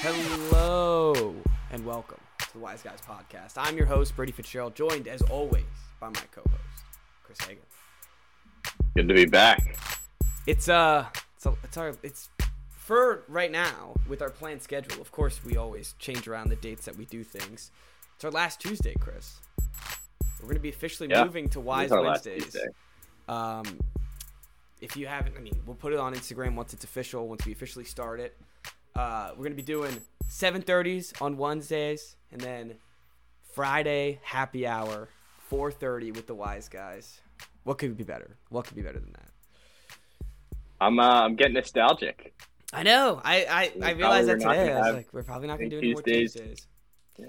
Hello and welcome to the Wise Guys Podcast. I'm your host, Brady Fitzgerald, joined as always by my co-host, Chris Hagan. Good to be back. It's uh, it's a, it's our it's for right now with our planned schedule. Of course, we always change around the dates that we do things. It's our last Tuesday, Chris. We're gonna be officially Yeah, moving to Wise Wednesdays. Um, if you haven't, I mean, we'll put it on Instagram once it's official, once we officially start it. Uh, we're gonna be doing 7:30s on Wednesdays, and then Friday happy hour 4:30 with the Wise Guys. What could be better? What could be better than that? I'm uh, I'm getting nostalgic. I know. I I, I realized that today. I was like, we're probably not gonna do any more Tuesdays. Yeah.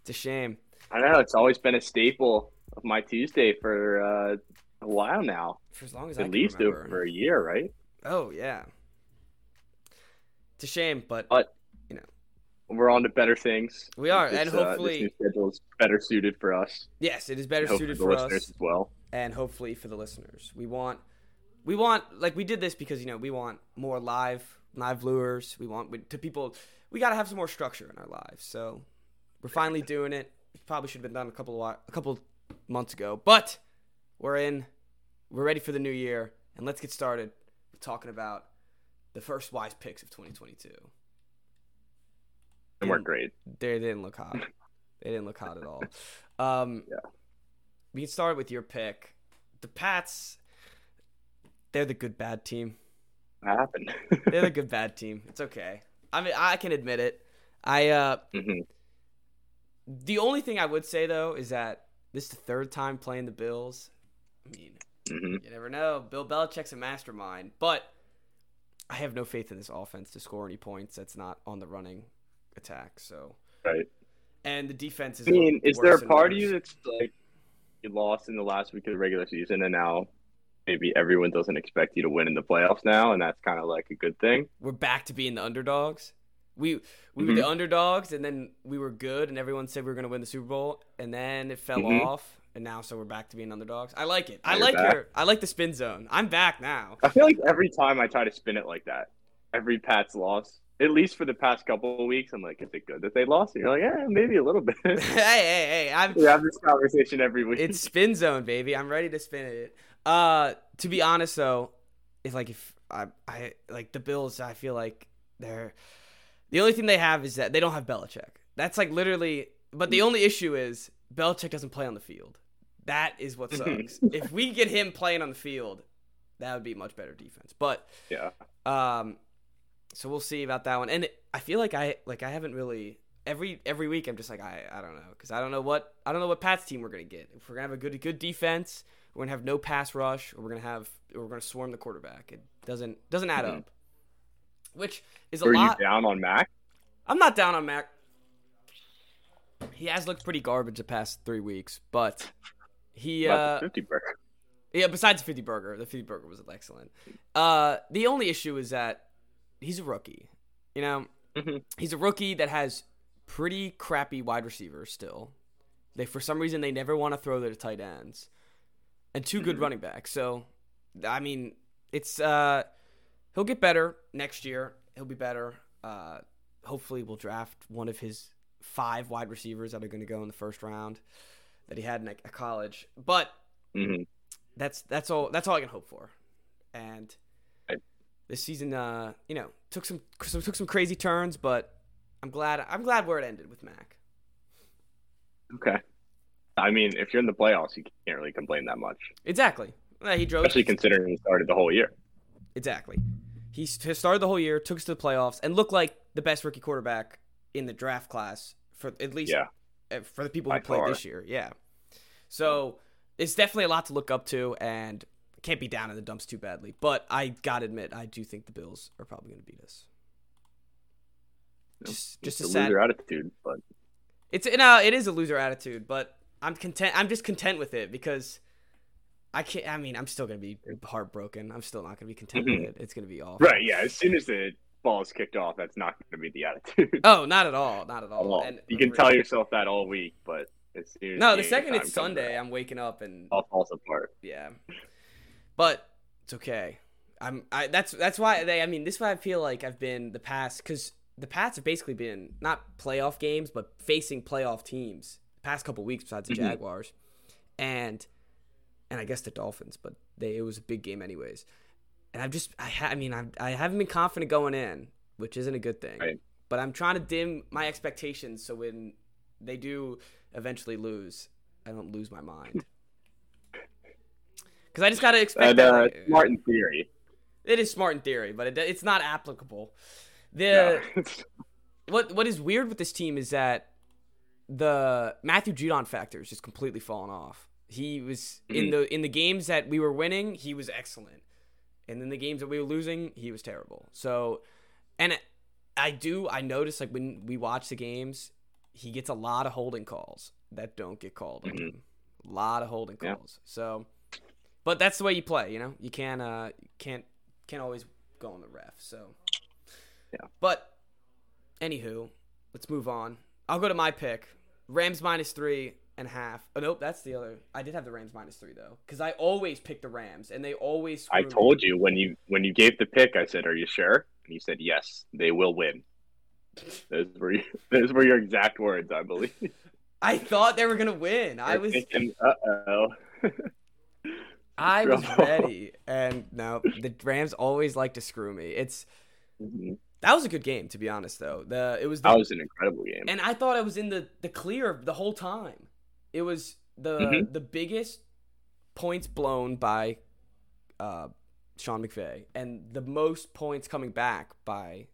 It's a shame. I know it's always been a staple of my Tuesday for uh, a while now. For as long as I At can least remember. for a year, right? Oh yeah. It's a shame, but But you know, we're on to better things. We are, This, and uh, this hopefully- new schedule is better suited for us. yes, it is better suited for listeners us. as well. and hopefully for the listeners. We want we want like we did this because you know we want more live live lures. We want we, to people. We got to have some more structure in our lives. So we're finally doing it. It probably should have been done a couple of a couple months ago, but we're in. We're ready for the new year, and let's get started talking about the first wise picks of 2022. And we're Didn't- great. They didn't look hot. They didn't look hot at all. Um, Yeah. We can start with your pick. The Pats. They're the good bad team. What happened? They're the good bad team. It's okay. I mean, I can admit it. I uh, hmm the only thing I would say though is that this is the third time playing the Bills. I mean, hmm you never know. Bill Belichick's a mastermind, but I have no faith in this offense to score any points. That's not on the running attack. So, Right. and the defense is. I mean, is there a part of you that's like you lost in the last week of the regular season, and now maybe everyone doesn't expect you to win in the playoffs now, and that's kind of like a good thing? we're back to being the underdogs. We we were the underdogs, and then we were good, and everyone said we were going to win the Super Bowl, and then it fell Mhm. off, and now so we're back to being underdogs. I like it. I You're like back. your I like the spin zone. I'm back now. I feel like every time I try to spin it like that, every Pats loss, at least for the past couple of weeks, I'm like, is it good that they lost? And you're like, yeah, maybe a little bit. hey hey hey! I'm we have this conversation every week. it's spin zone, baby. I'm ready to spin it. Uh, to be honest though, it's like if I I like the Bills, I feel like they're the only thing they have is that they don't have Belichick. That's like literally. But the only issue is Belichick doesn't play on the field. That is what sucks. if we get him playing on the field, that would be much better defense. But yeah. um, so we'll see about that one. And I feel like I like I haven't really every every week I'm just like I I don't know because I don't know what I don't know what Pat's team we're gonna get. If we're gonna have a good good defense, we're gonna have no pass rush, or we're gonna have or we're gonna swarm the quarterback. It doesn't doesn't add Mhm. up. Which is a Are lot. you down on Mac? I'm not down on Mac. He has looked pretty garbage the past three weeks, but he uh 50 burger. yeah, besides the 50 burger, the 50 burger was excellent. Uh, the only issue is that he's a rookie. You know, Mhm. he's a rookie that has pretty crappy wide receivers still. They for some reason they never want to throw their tight ends, and two good Mhm. running backs. So, I mean, it's uh, he'll get better next year. He'll be better. Uh, hopefully, we'll draft one of his five wide receivers that are going to go in the first round that he had in a, a college. But hmm that's that's all that's all I can hope for. And Right. this season, uh, you know, took some, some took some crazy turns, but I'm glad I'm glad where it ended with Mac. Okay. I mean, if you're in the playoffs, you can't really complain that much, Exactly. Yeah, he drove. especially considering he started the whole year. Exactly. He started the whole year, took us to the playoffs, and looked like the best rookie quarterback in the draft class for at least Yeah. Uh, for the people who By played far. this year. Yeah. So it's definitely a lot to look up to, and can't be down in the dumps too badly. But I gotta admit, I do think the Bills are probably going to beat us. Just, just a It's a sad. loser attitude, but It's no, it is a loser attitude, but I'm content. I'm just content with it because I can't. I mean, I'm still gonna be heartbroken. I'm still not gonna be content with it. It's gonna be awful. right, yeah. As soon as the ball is kicked off, that's not going to be the attitude. Oh, not at all. Not at all. And you can tell yourself that all week, but as No, the second it's Sunday, around, I'm waking up and all falls apart. yeah. But it's okay. I'm. I. That's that's why they. I mean, this is why I feel like I've been the past because the Pats have basically been not playoff games, but facing playoff teams the past couple weeks besides the Mhm. Jaguars, and and I guess the Dolphins, but they it was a big game anyways. And I've just I ha- I mean I I haven't been confident going in, which isn't a good thing. Right. But I'm trying to dim my expectations so when they do eventually lose, I don't lose my mind. Because I just gotta expect And, that. uh, like, smart in theory. it is smart in theory, but it, it's not applicable. The Yeah. what what is weird with this team is that the Matthew Judon factor is just completely fallen off. He was in Mhm. the in the games that we were winning, he was excellent, and then the games that we were losing, he was terrible. So, and I do I notice like when we watch the games, he gets a lot of holding calls that don't get called. on Mhm. him. A lot of holding Yeah. calls. So, but that's the way you play. You know, you can't uh can't can't always go on the ref. So, Yeah. But anywho, let's move on. I'll go to my pick. Rams minus three and half. Oh nope, that's the other. I did have the Rams minus three though, because I always pick the Rams, and they always. I screw me. told you when you when you gave the pick, I said, "Are you sure?" And you said, "Yes, they will win." Those were your, those were your exact words, I believe. I thought they were gonna win. I was Uh oh. I was ready, and no, the Rams always like to screw me. It's Mm-hmm. that was a good game to be honest though. The it was the That was an incredible game. and I thought I was in the the clear the whole time. It was the Mhm. the biggest points blown by uh, Sean McVay, and the most points coming back by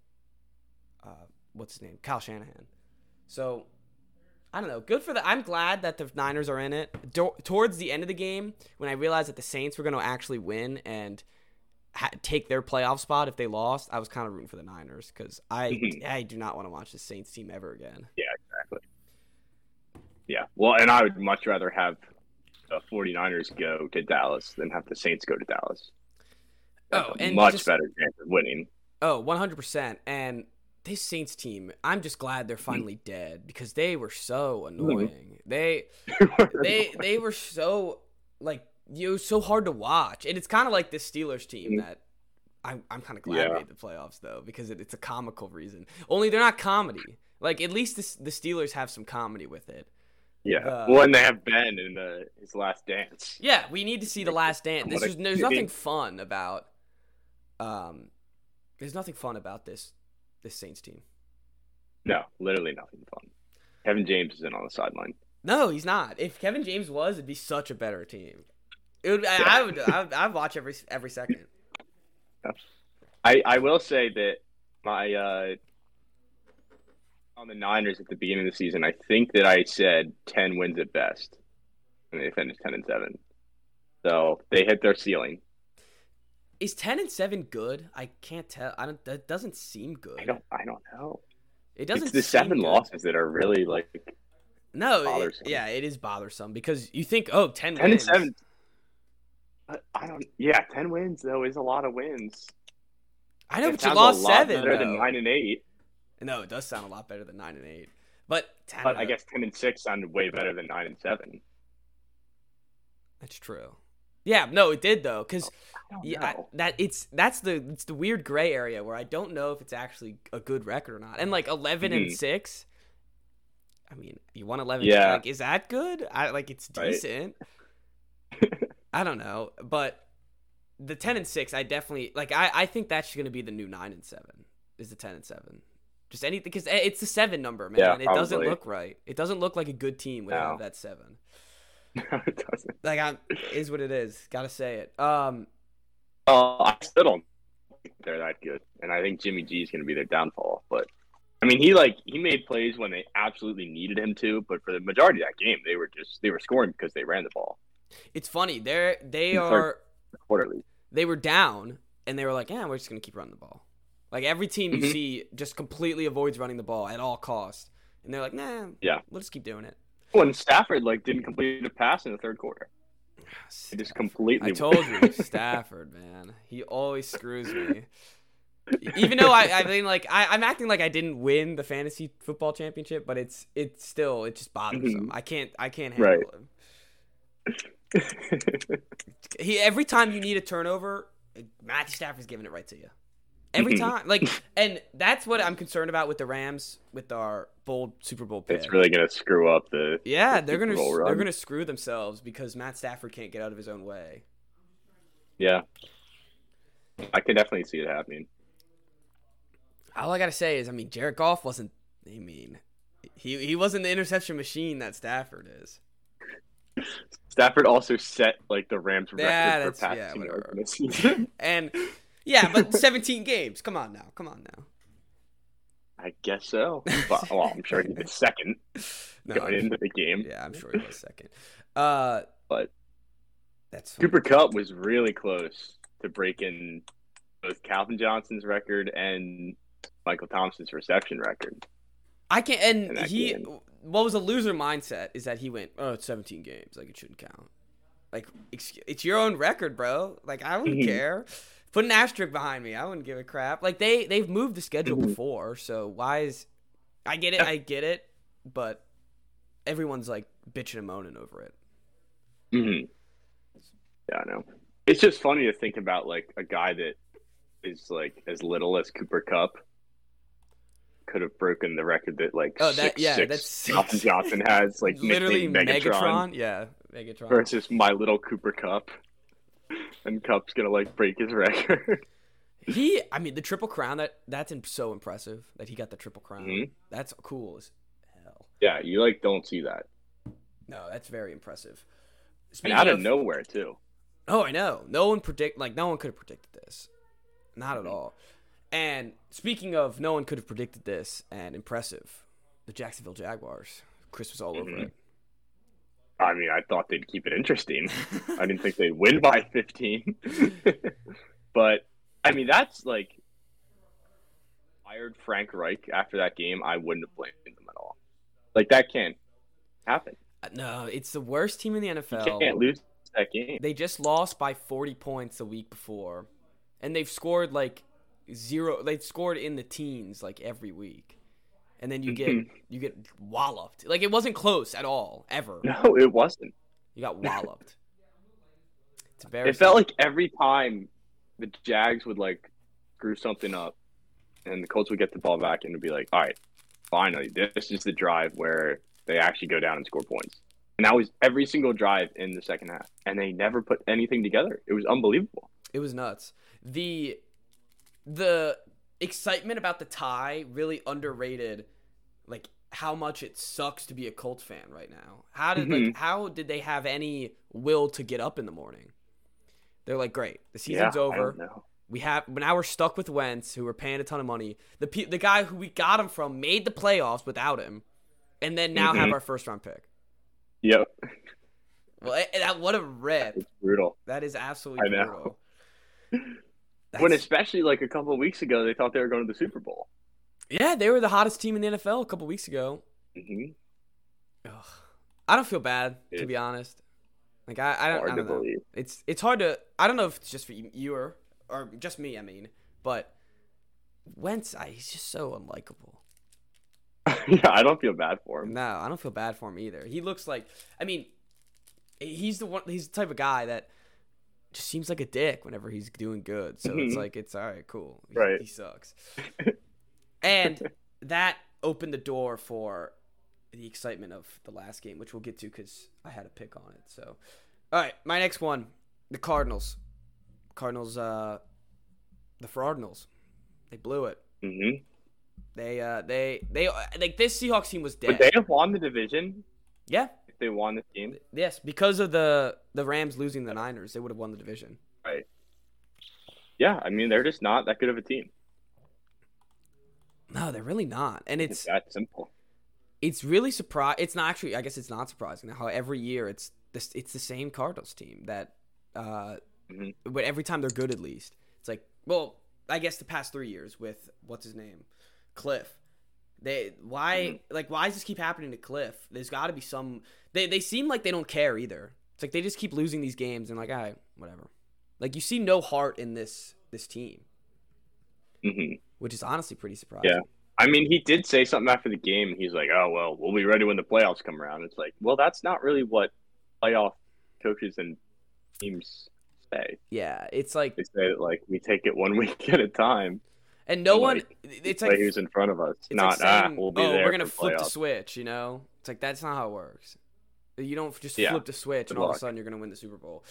uh, what's his name, Kyle Shanahan. So I don't know. Good for the. I'm glad that the Niners are in it. Do- towards the end of the game, when I realized that the Saints were going to actually win and ha- take their playoff spot if they lost, I was kind of rooting for the Niners because I Mhm. I do not want to watch the Saints team ever again. exactly. Yeah. Well, and I would much rather have the 49ers go to Dallas than have the Saints go to Dallas. That's Oh, and much just- better chance of winning. Oh, 100%. And this Saints team, I'm just glad they're finally dead because they were so annoying. They they they were so like you was so hard to watch. And it's kind of like this Steelers team Mhm. that I'm I'm kind of glad Yeah. made the playoffs though because it, it's a comical reason. Only they're not comedy. Like at least this, the Steelers have some comedy with it. Yeah. Uh, and they have Ben in the, his last dance. Yeah, we need to see the last dance. This is, there's nothing fun about um there's nothing fun about this this Saints team. No, literally nothing fun. Kevin James is in on the sideline. No, he's not. If Kevin James was, it'd be such a better team. It would. I, I would. I would. I'd watch every every second. I, I will say that my uh, on the Niners at the beginning of the season, I think that I said ten wins at best, and they finished ten and seven. So they hit their ceiling. Is ten and seven good? I can't tell. I don't. That doesn't seem good. I don't I don't know. It doesn't. It's the seem seven good. losses that are really like No. it- yeah, it is bothersome because you think, oh, 10 ten and seven. I- I don't. Yeah, ten wins though is a lot of wins. I know, It but you lost a lot seven. better than nine and eight. No, it does sound a lot better than nine and eight. But 10 But I guess ten and six sounded way better than nine and seven. that's true. Yeah, no, it did though, because yeah, I- that it's that's the it's the weird gray area where I don't know if it's actually a good record or not. And like 11 and Mhm. six. I mean, you won eleven. Yeah. like is that good? I like it's Right. decent. I don't know, but the ten and six, I definitely like. I I think that's going to be the new nine and seven. Is the ten and seven? Just anything because it's the seven number, man. Yeah, it doesn't look right. It doesn't look like a good team without No. that seven. No, it doesn't. Like I is what it is. Got to say it. Um. Uh, I still don't think they're that good, and I think Jimmy G is going to be their downfall. But I mean, he like he made plays when they absolutely needed him to, but for the majority of that game, they were just they were scoring because they ran the ball It's funny. They're they are quarterly. they were down and they were like, yeah, we're just gonna keep running the ball. Like every team you Mhm. see just completely avoids running the ball at all costs, and they're like, nah, Yeah. we'll just keep doing it. When Stafford like didn't complete a pass in the third quarter, he just completely. I told you, Stafford, man, he always screws me. Even though I, I mean, like I, I'm acting like I didn't win the fantasy football championship, but it's it's still it just bothers him. I can't I can't handle Right. him. He every time you need a turnover, Matthew Stafford's giving it right to you. Every Mhm. time. Like, and that's what I'm concerned about with the Rams with our bold Super Bowl pick. It's really gonna screw up the. yeah, the they're gonna Super they're gonna screw themselves because Matt Stafford can't get out of his own way. Yeah. I can definitely see it happening. All I gotta say is, I mean, Jared Goff wasn't. I mean, he he wasn't the interception machine that Stafford is. Stafford also set like the Rams record Yeah, for yeah, passing yards season. And yeah, but 17 games. Come on now. Come on now. I guess so. Well, well, I'm sure he did second No, going I'm- into the game. yeah, I'm sure he was second. Uh, But that's Cooper Kupp was really close to breaking both Calvin Johnson's record and Michael Thomas's reception record. I can't. And he, game. what was a loser mindset is that he went, oh, it's 17 games, like it shouldn't count. Like ex- it's your own record, bro. Like I wouldn't Mhm. care. Put an asterisk behind me. I wouldn't give a crap. Like they they've moved the schedule Mhm. before, so why is? I get it. I get it, but everyone's like bitching and moaning over it. hmm Yeah, I know. It's just funny to think about like a guy that is like as little as Cooper Kupp could have broken the record that like Oh, that- six, yeah, six that's six. Johnson has like Literally Megatron. Megatron, Yeah, Megatron. versus my little Cooper Cup, and Kupp's gonna like break his record. He, I mean, the triple crown that that's im- so impressive that he got the triple crown. Mhm. That's cool as hell. yeah, you like don't see that, No, that's very impressive. and Speaking out of nowhere too. Oh, I know. No one predict like no one could have predicted this. Not Mm-hmm. at all. And speaking of no one could have predicted this and impressive, the Jacksonville Jaguars. Chris was all over Mhm. it. I mean, I thought they'd keep it interesting. I didn't think they'd win by 15. but I mean, that's like fired Frank Reich after that game. I wouldn't have blamed them at all. Like that can't happen. Uh, no, it's the worst team in the You NFL. can't lose that game. They just lost by 40 points the week before. And they've scored like zero they've scored in the teens like every week. And then you get Mhm. you get walloped. Like it wasn't close at all ever. No, it wasn't. You got walloped. It's embarrassing. It felt like every time the Jags would like screw something up, and the Colts would get the ball back and would be like, "All right, finally, this is the drive where they actually go down and score points." And that was every single drive in the second half, and they never put anything together. It was unbelievable. It was nuts. The the excitement about the tie really underrated like how much it sucks to be a Colts fan right now. How did like Mhm. how did they have any will to get up in the morning? They're like, great, the Yeah, season's I over. We have but now we're stuck with Wentz, who we're paying a ton of money. The pe- the guy who we got him from made the playoffs without him, and then now have Mhm. our first round pick. Yep, Well, eh, that what a rip! brutal. That is absolutely I brutal. when especially like a couple of weeks ago, they thought they were going to the Super Bowl. Yeah, they were the hottest team in the NFL a couple weeks ago. hmm Ugh. I don't feel bad to be honest. Like I, I don't, Hard I don't know. believe. It's it's hard to. I don't know if it's just for you, you or or just me. I mean, but Wentz, I, he's just so unlikable. yeah, I don't feel bad for him. No, I don't feel bad for him either. He looks like. I mean, he's the one. He's the type of guy that just seems like a dick whenever he's doing good. So it's Mhm. like it's all right, cool. He- Right. He sucks. and that opened the door for the excitement of the last game, which we'll get to because I had a pick on it. So, all right, my next one, the Cardinals. Cardinals, uh, the Fraudinals, they blew it. hmm They, uh, they, they, like this Seahawks team was dead. Would they have won the division yeah, they won this game? yes, because of the the Rams losing the Niners, they would have won the division. Right. Yeah, I mean they're just not that good of a team. No, they're really not, and It's it's that simple. it's really surprise. It's not actually. I guess it's not surprising how every year it's this. It's the same Cardinals team that, uh, Mhm. but every time they're good, at least it's like. Well, I guess the past three years with what's his name, Kliff. They why like why does this keep happening to Kliff? There's got to be some. They they seem like they don't care either. It's like they just keep losing these games and like, all right, whatever. Like you see no heart in this this team, hmm which is honestly pretty surprising. Yeah. I mean, he did say something after the game. He's like, "Oh well, we'll be ready when the playoffs come around." It's like, well, that's not really what playoff coaches and teams say. Yeah, it's like They say that like we take it one week at a time. And no one, it's Like who's in front of us? Not like saying, ah, we'll be oh, there. we're gonna flip the switch. You know, it's like that's not how it works. You don't just Yeah. flip the switch Good and all of a sudden you're gonna win the Super Bowl.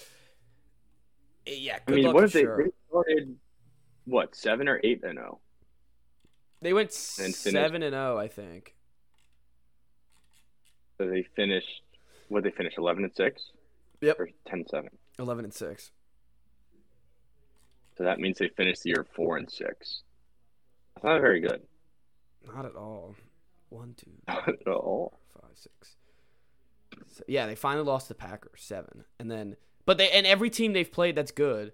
Eh, Yeah, I mean, luck. what if they, sure. they started? What seven or eight and zero? They went and finished- seven and zero, I think. So they finished. What they finish? Eleven and six. Yep. Or 10-7. Eleven and six. So that means they finished the year four and six. Not very good Not at all. One, two, Not at all. five, six. So, yeah, they finally lost the Packers seven, and then but they and every team they've played that's good,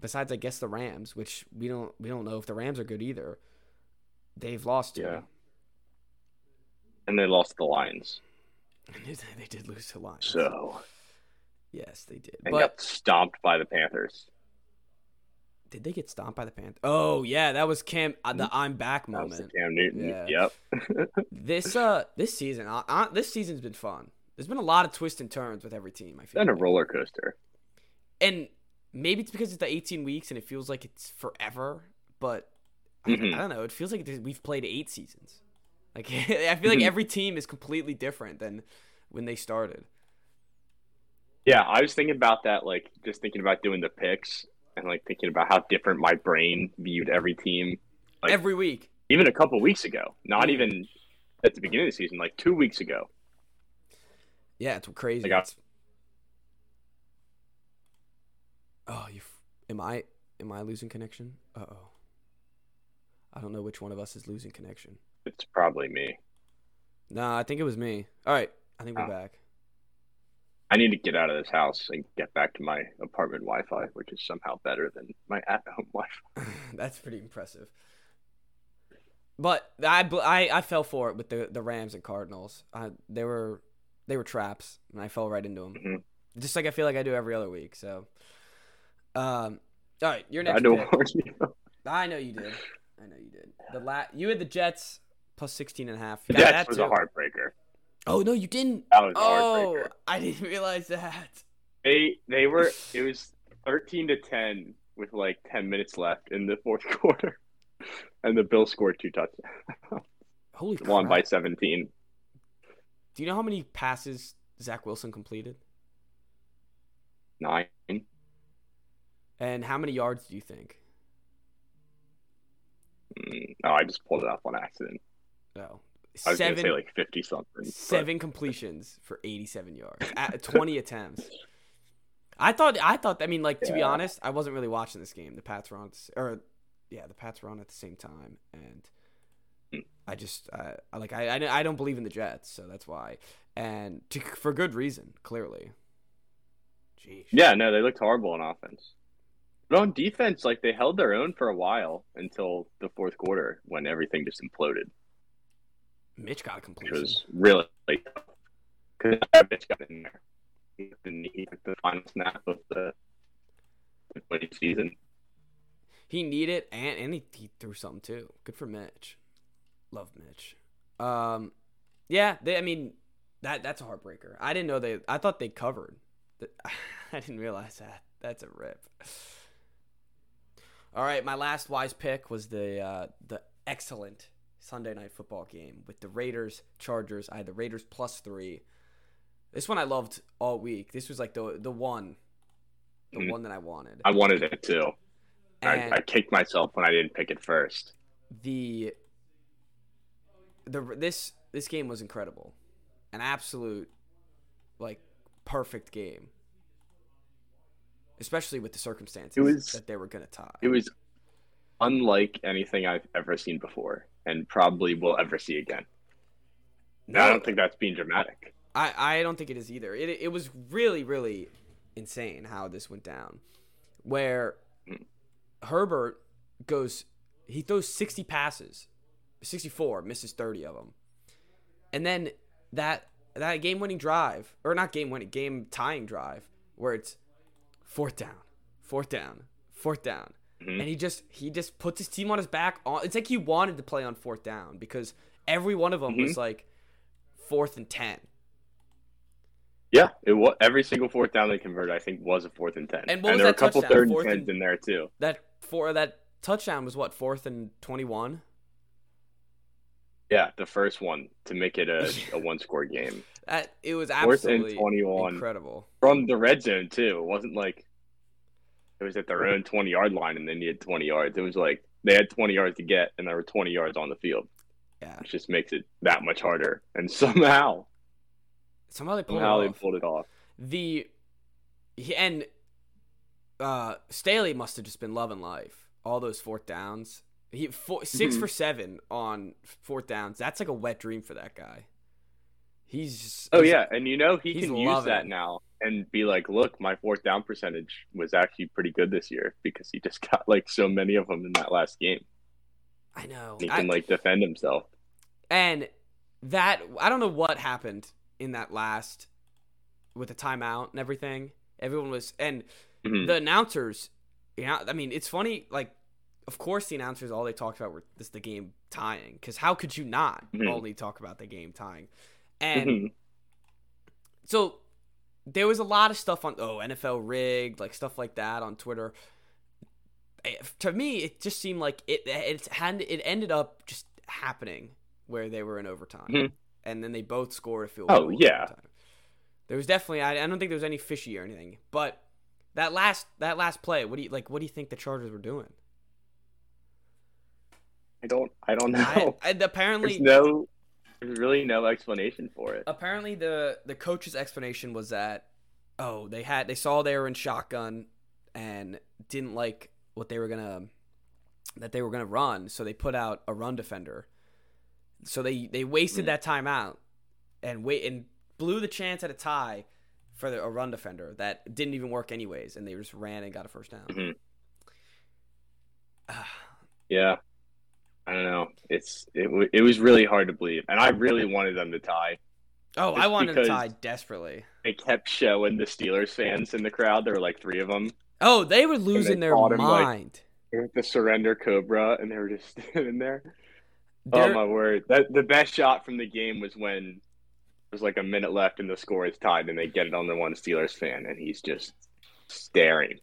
besides I guess the Rams, which we don't we don't know if the Rams are good either. They've lost to. Yeah. And they lost the Lions. they did lose to Lions. So yes, they did. and But got stomped by the Panthers. Did they get stomped by the Panthers? Oh yeah, that was Cam uh, the I'm back That was moment. Cam Newton. Yeah. Yep. This uh this season, uh, uh, this season's been fun. There's been a lot of twists and turns with every team. I feel. Been a roller coaster. and maybe it's because it's the 18 weeks and it feels like it's forever but I, Mhm. I don't know it feels like we've played eight seasons like i feel like Mhm. every team is completely different than when they started Yeah, I was thinking about that, like just thinking about doing the picks and like thinking about how different my brain viewed every team. Like- every week Even a couple weeks ago, not even at the beginning of the season, like two weeks ago. yeah it's crazy Like, I- It's- oh you am i am i losing connection uh-oh i don't know which one of us is losing connection It's probably me. no i think it was me all right i think we're Oh. back I need to get out of this house and get back to my apartment Wi-Fi, which is somehow better than my at-home Wi-Fi. That's pretty impressive. But I, I I fell for it with the, the Rams and Cardinals. I, they were they were traps, and I fell right into them. Mhm. Just like I feel like I do every other week. So, um, all right, your I next know pick. I know you did. I know you did. The la- you had the Jets plus 16 and a half. You got that that was too. a heartbreaker. Oh no, you didn't. Oh. I didn't realize that. They they were it was thirteen to ten with like ten minutes left in the fourth quarter, and the Bills scored two touchdowns, Holy crap! won by seventeen. Do you know how many passes Zach Wilson completed? Nine. And how many yards do you think? Mm, No, I just pulled it up on accident. No. I was seven gonna say like fifty something. but- seven completions for 87 yards. At 20 attempts. I thought I thought I mean like to be honest, I wasn't really watching this game. The Pats were on at the s- or yeah, the Pats were on at the same time and Hmm. I just I, I like I, I I don't believe in the Jets, so that's why. And to, for good reason, clearly. Jeez. Yeah, no, they looked horrible on offense. But on defense, like they held their own for a while until the fourth quarter when everything just imploded, Mitch got a completion. was really because Mitch got in there. He needed the knee- he took the final snap of the, 20 season. He needed and and he, he threw something too. Good for Mitch. Love Mitch. Um, yeah, they. I mean, that that's a heartbreaker. I didn't know they. I thought they covered. I didn't realize that. That's a rip. All right, my last wise pick was the uh, the excellent Sunday night football game with the Raiders Chargers. I had the Raiders plus three. This one I loved all week. This was like the the one, the Mhm. one that I wanted. I wanted it too. And- I, I kicked myself when I didn't pick it first. the the this this game was incredible, an absolute like perfect game, especially with the circumstances It was- that they were gonna tie. It was unlike anything I've ever seen before, and probably will ever see again. No, I don't think that's being dramatic. I I don't think it is either. It it was really really insane how this went down, where Mm. Herbert goes he throws 60 passes, 64 misses 30 of them, and then that that game winning drive or not game winning game tying drive where it's fourth down, fourth down, fourth down. Mhm. And he just he just puts his team on his back. On, it's like he wanted to play on fourth down because every one of them Mhm. was like fourth and ten. Yeah, it was every single fourth down they converted. I think was a fourth and ten, And was there were a couple touchdown? third and Fourth tens and- in there too. that for that touchdown was what fourth and twenty one. Yeah, the first one to make it a, a one score game. That it was Fourth and absolutely 21. incredible. From the red zone too. It wasn't like it was at their own twenty yard line and they needed twenty yards. It was like they had twenty yards to get and there were twenty yards on the field. Yeah, Which just makes it that much harder. And somehow somehow they pulled somehow it they off. pulled it off. the and uh Staley must have just been loving life. All those fourth downs. He four, 6 Mhm. for seven on fourth downs. That's like a wet dream for that guy. He's just Oh he's- yeah, and you know he can use that it. now and be like, look, my fourth down percentage was actually pretty good this year because he just got like so many of them in that last game. I know. He I- can like defend himself. And that I don't know what happened in that last with the timeout and everything. Everyone was and Mhm. the announcers, you know, I mean, it's funny. Like, of course, the announcers all they talked about were this the game tying. Because how could you not Mhm. only talk about the game tying? And Mhm. so there was a lot of stuff on oh NFL rigged like stuff like that on Twitter. Eh, To me, it just seemed like it it had it ended up just happening where they were in overtime, Mhm. and then they both scored a field Oh, goal. in yeah. overtime. There was definitely I, I don't think there was any fishy or anything, but that last that last play, what do you like? What do you think the Chargers were doing? I don't I don't know. I, I, apparently, There's no there's really no explanation for it. apparently the the coach's explanation was that oh they had they saw they were in shotgun and didn't like what they were gonna that they were gonna run so they put out a run defender so they they wasted Mm. that timeout and wait and blew the chance at a tie for the, a run defender that didn't even work anyways and they just ran and got a first down Mhm. Yeah. I don't know. It's it, w- it was really hard to believe, and I really wanted them to tie. oh i wanted to tie desperately They kept showing the Steelers fans in the crowd. There were like three of them. oh they were losing their caught him, like, mind The surrender cobra, and they were just standing there. Oh They're- my word! That the best shot from the game was when there's like a minute left and the score is tied, and they get it on the one Steelers fan, and he's just staring.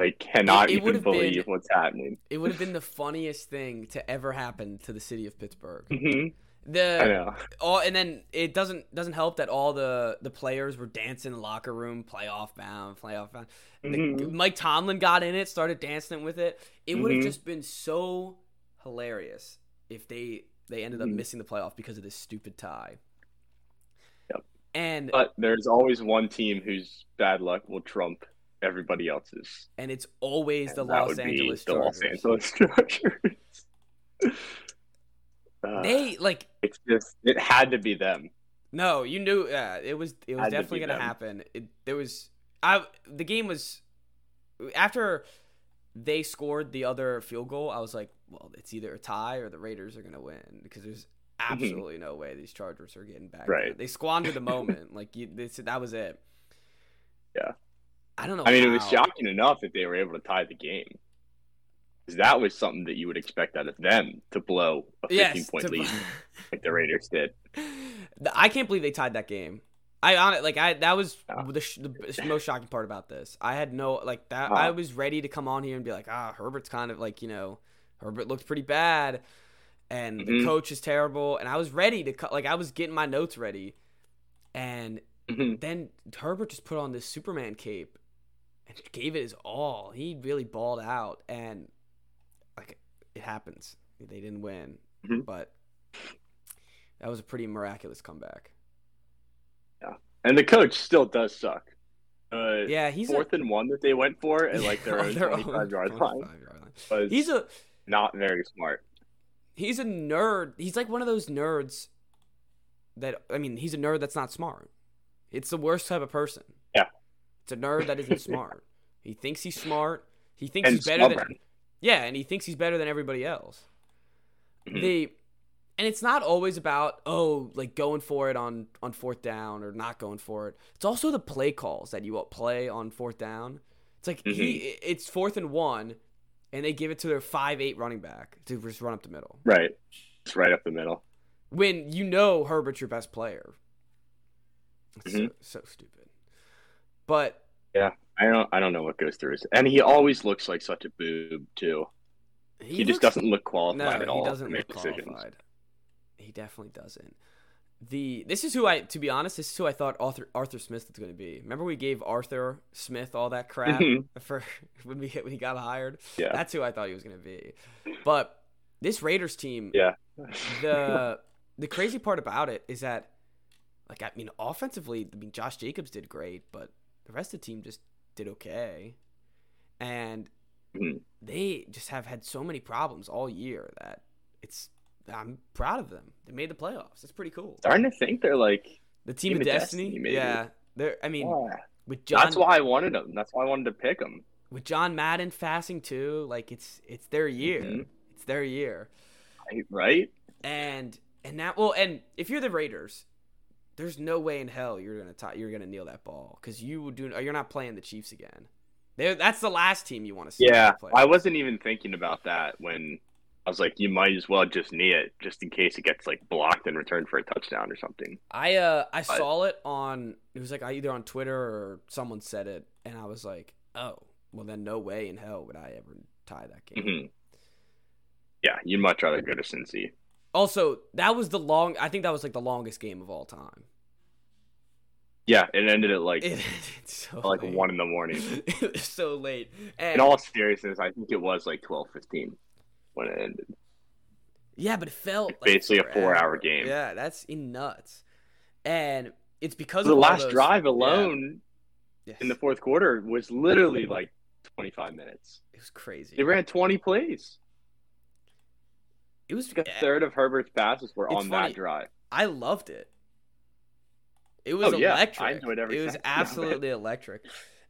They cannot It- it even would've been- believe what's happening. It would have been the funniest thing to ever happen to the city of Pittsburgh. hmm I The know. all and then it doesn't doesn't help that all the the players were dancing in the locker room, playoff bound, playoff bound. The- Mhm. Mike Tomlin got in it, started dancing with it. It would have Mhm. just been so hilarious if they they ended up Mhm. missing the playoff because of this stupid tie. Yep. And But there's always one team whose bad luck will trump everybody else's. and it's always the And that Los Angeles the Los Angeles Chargers. Uh, They like it's just it had to be them. No, you knew. Yeah, it was. It was Had definitely be gonna them. happen. It, there was. I. The game was. After they scored the other field goal, I was like, well, it's either a tie or the Raiders are gonna win because there's absolutely no way these Chargers are getting back. Mm-hmm. Right. They squandered the moment. like you, they said that was it. Yeah. I don't know. I mean, it was shocking enough that they were able to tie the game. that was something that you would expect out of them to blow a 15 Yes, point to- lead like the Raiders did. I can't believe they tied that game. I on it like I that was Yeah. the, sh- the most shocking part about this. I had no like that. Wow. I was ready to come on here and be like, ah, Herbert's kind of like you know, Herbert looked pretty bad, and the Mhm. coach is terrible. And I was ready to cut. Like I was getting my notes ready, and Mhm. then Herbert just put on this Superman cape and gave it his all. He really balled out, and like it happens. They didn't win, Mhm. but that was a pretty miraculous comeback. Yeah, and the coach still does suck. Uh, Yeah, he's fourth and one that they went for at like their own their own 25 yard line yard line. He's a not very smart. he's a nerd. He's like one of those nerds that I mean, he's a nerd that's not smart. It's the worst type of person. It's a nerd that isn't smart. He thinks he's smart. He thinks And he's better than. Yeah, and he thinks he's better than everybody else. Mhm. The and it's not always about oh like going for it on on fourth down or not going for it. It's also the play calls that you play on fourth down. It's like he it's fourth and one, and they give it to their five eight running back to just run up the middle Right. It's right up the middle. when you know Herbert's your best player. It's Mhm. so, so stupid. But I don't I don't know what goes through his and he always looks like such a boob too. he, just looks- doesn't look qualified No, at all he doesn't look decisions. qualified. He definitely doesn't. The this is who I to be honest, this is who I thought Arthur Arthur Smith was going to be. Remember we gave Arthur Smith all that crap Mhm. for when we when he got hired. Yeah. That's who I thought he was going to be. But this Raiders team, Yeah. the the crazy part about it is that like I mean offensively, I mean Josh Jacobs did great, but the rest of the team just did okay. And Mhm. they just have had so many problems all year that it's I'm proud of them. They made the playoffs. It's pretty cool. Starting to think they're like, The team, Team of of destiny, destiny, yeah. They're I mean yeah. with John that's why I wanted them. That's why I wanted to pick them. with John Madden fasting too, like it's it's their year. Mhm. It's their year. Right? And and now, well, and if you're the Raiders, there's no way in hell you're gonna tie, you're gonna kneel that ball because you would do. You're not playing the Chiefs again. They're, that's the last team you want to see. Yeah. I wasn't even thinking about that when I was like, you might as well just knee it just in case it gets like blocked and returned for a touchdown or something. I uh I But- saw it on it was like either on Twitter or someone said it, and I was like, oh, well then no way in hell would I ever tie that game. hmm Yeah, you'd much rather go to Cincy. Also, that was the long. I think that was like the longest game of all time. Yeah, it ended at like It, so like late. one in the morning. it was so late. And In all seriousness, I think it was like twelve fifteen when it ended. Yeah, but it felt like basically a four-hour game. Yeah, that's in nuts. And it's because The last those- drive alone Yes. in the fourth quarter was literally like twenty five minutes. it was crazy. They ran twenty plays. It was. Like a third of Herbert's passes were on funny. that drive. I loved it. It was Oh, yeah. I electric. enjoyed every it was of it. absolutely electric.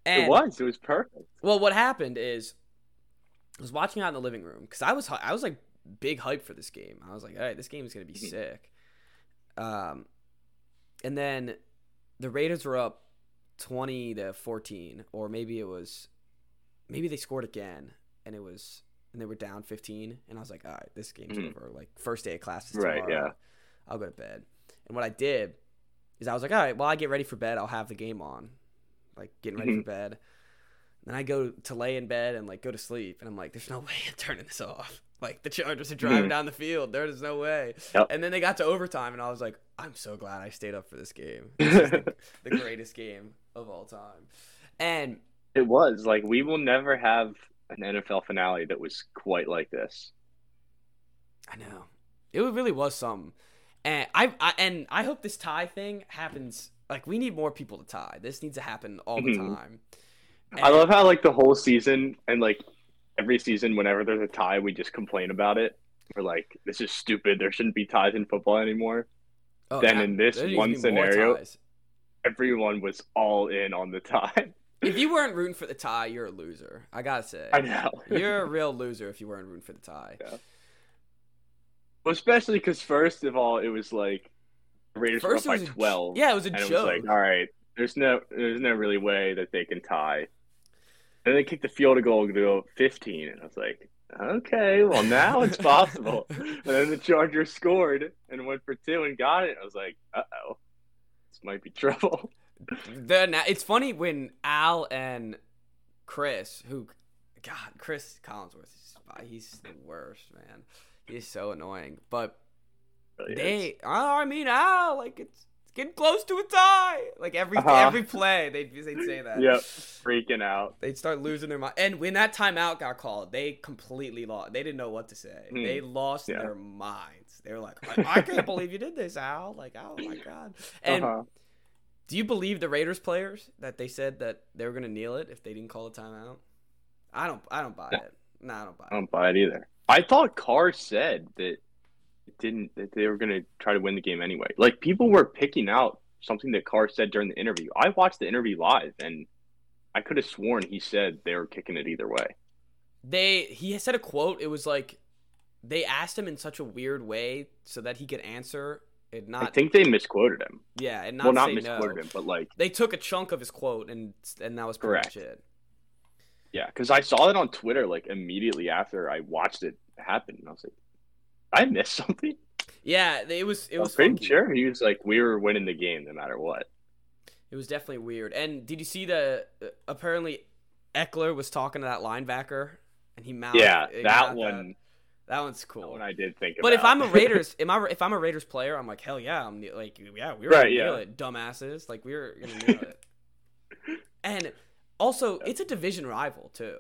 And it was. It was perfect. Well, what happened is I was watching out in the living room because I was I was like big hype for this game. I was like, all right, this game is gonna be Mhm. sick. Um, and then the Raiders were up twenty to fourteen, or maybe it was, maybe they scored again, and it was and they were down fifteen, and I was like, all right, this game's Mhm. over. Like first day of classes Right, tomorrow. yeah. I'll go to bed. And what I did is I was like, all right, while I get ready for bed, I'll have the game on, like getting ready for Mhm. bed. Then I go to lay in bed and like go to sleep, and I'm like, "There's no way I'm turning this off." Like the Chargers are driving Mhm. down the field. There is no way. Yep. And then they got to overtime, and I was like, "I'm so glad I stayed up for this game. This the, the greatest game of all time." And It was like we will never have an NFL finale that was quite like this. I know it really was some, and I, I and I hope this tie thing happens. Like we need more people to tie. This needs to happen all the Mhm. time. I love how like the whole season and like every season, whenever there's a tie, we just complain about it. We're like, this is stupid. There shouldn't be ties in football anymore. Oh, then yeah, in this there needs to one scenario- Everyone was all in on the tie. if you weren't rooting for the tie, you're a loser. I gotta say, I know. you're a real loser if you weren't rooting for the tie. Yeah. Well, especially because first of all, it was like Raiders First, were up by twelve. Yeah, it was a and it was joke. like, all right, there's no, there's no really way that they can tie. And they kicked the field goal to go 15, and I was like, okay, well now it's possible. and then the Chargers scored and went for two and got it. I was like, uh oh, this might be trouble. the, it's funny when Al and Cris, who, God, Cris Collinsworth, he's the worst, man. He's so annoying. But Really they, I mean, Al, like it's, it's getting close to a tie. Like every Uh-huh. every play, they'd, they'd say that. Yep, freaking out. They'd start losing their mind. And when that timeout got called, they completely lost. They didn't know what to say. Hmm. They lost Yeah. their minds. They were like, I, I can't believe you did this, Al. Like, oh my God. And Uh-huh. do you believe the Raiders players that they said that they were going to kneel it if they didn't call a timeout? I don't. I don't buy No. it. No, I don't buy it. I don't buy it either. I thought Carr said that it didn't that they were going to try to win the game anyway. Like people were picking out something that Carr said during the interview. I watched the interview live and I could have sworn he said they were kicking it either way. They. He said a quote. It was like they asked him in such a weird way so that he could answer and not. I think they misquoted him. yeah, and not well, not misquoted no. him, but like They took a chunk of his quote and and that was pretty Correct. much it. Yeah, because I saw it on Twitter like immediately after I watched it happen, and I was like, I missed something. Yeah, it was. It was pretty funky. sure he was like, we were winning the game no matter what. It was definitely weird. And did you see the uh, apparently Ekeler was talking to that linebacker and he mounted. Yeah, that mounted one. That, that one's cool. That one I did think about. But if I'm a Raiders, am I if I'm a Raiders player, I'm like hell yeah, I'm like yeah, we were Right, gonna nail it, dumbasses. Like we were gonna nail it. And also, it's a division rival too.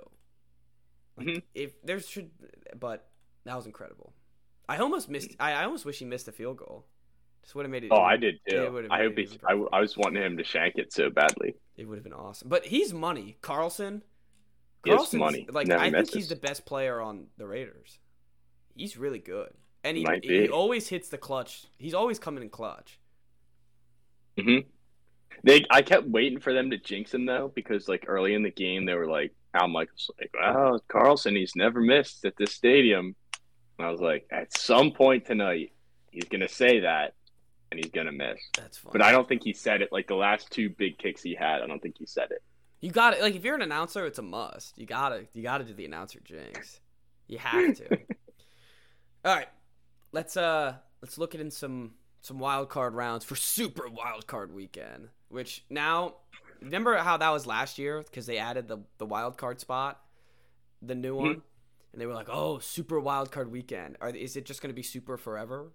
Like, Mhm. If there's should, but that was incredible. I almost missed. I, I almost wish he missed a field goal. Just would have made it. oh, I did too. I hope even I. I was wanting him to shank it so badly. It would have been awesome. But he's money. Carlson. He Carlson's- money. Like Never I think he's the best player on the Raiders. He's really good, and he he always hits the clutch. He's always coming in clutch. hmm They, I kept waiting for them to jinx him though, because like early in the game they were like, Al Michaels like, "Wow, Carlson, he's never missed at this stadium." And I was like, at some point tonight, he's gonna say that, and he's gonna miss. That's fun. But I don't think he said it. Like the last two big kicks he had, I don't think he said it. You got to Like if you're an announcer, it's a must. You gotta you gotta do the announcer jinx. You have to. All right, let's uh let's look at in some some wild card rounds for Super Wild Card Weekend. Which now, remember how that was last year because they added the the wild card spot, the new Mm-hmm. one, and they were like, oh, Super Wild Card Weekend. Are is it just gonna be super forever?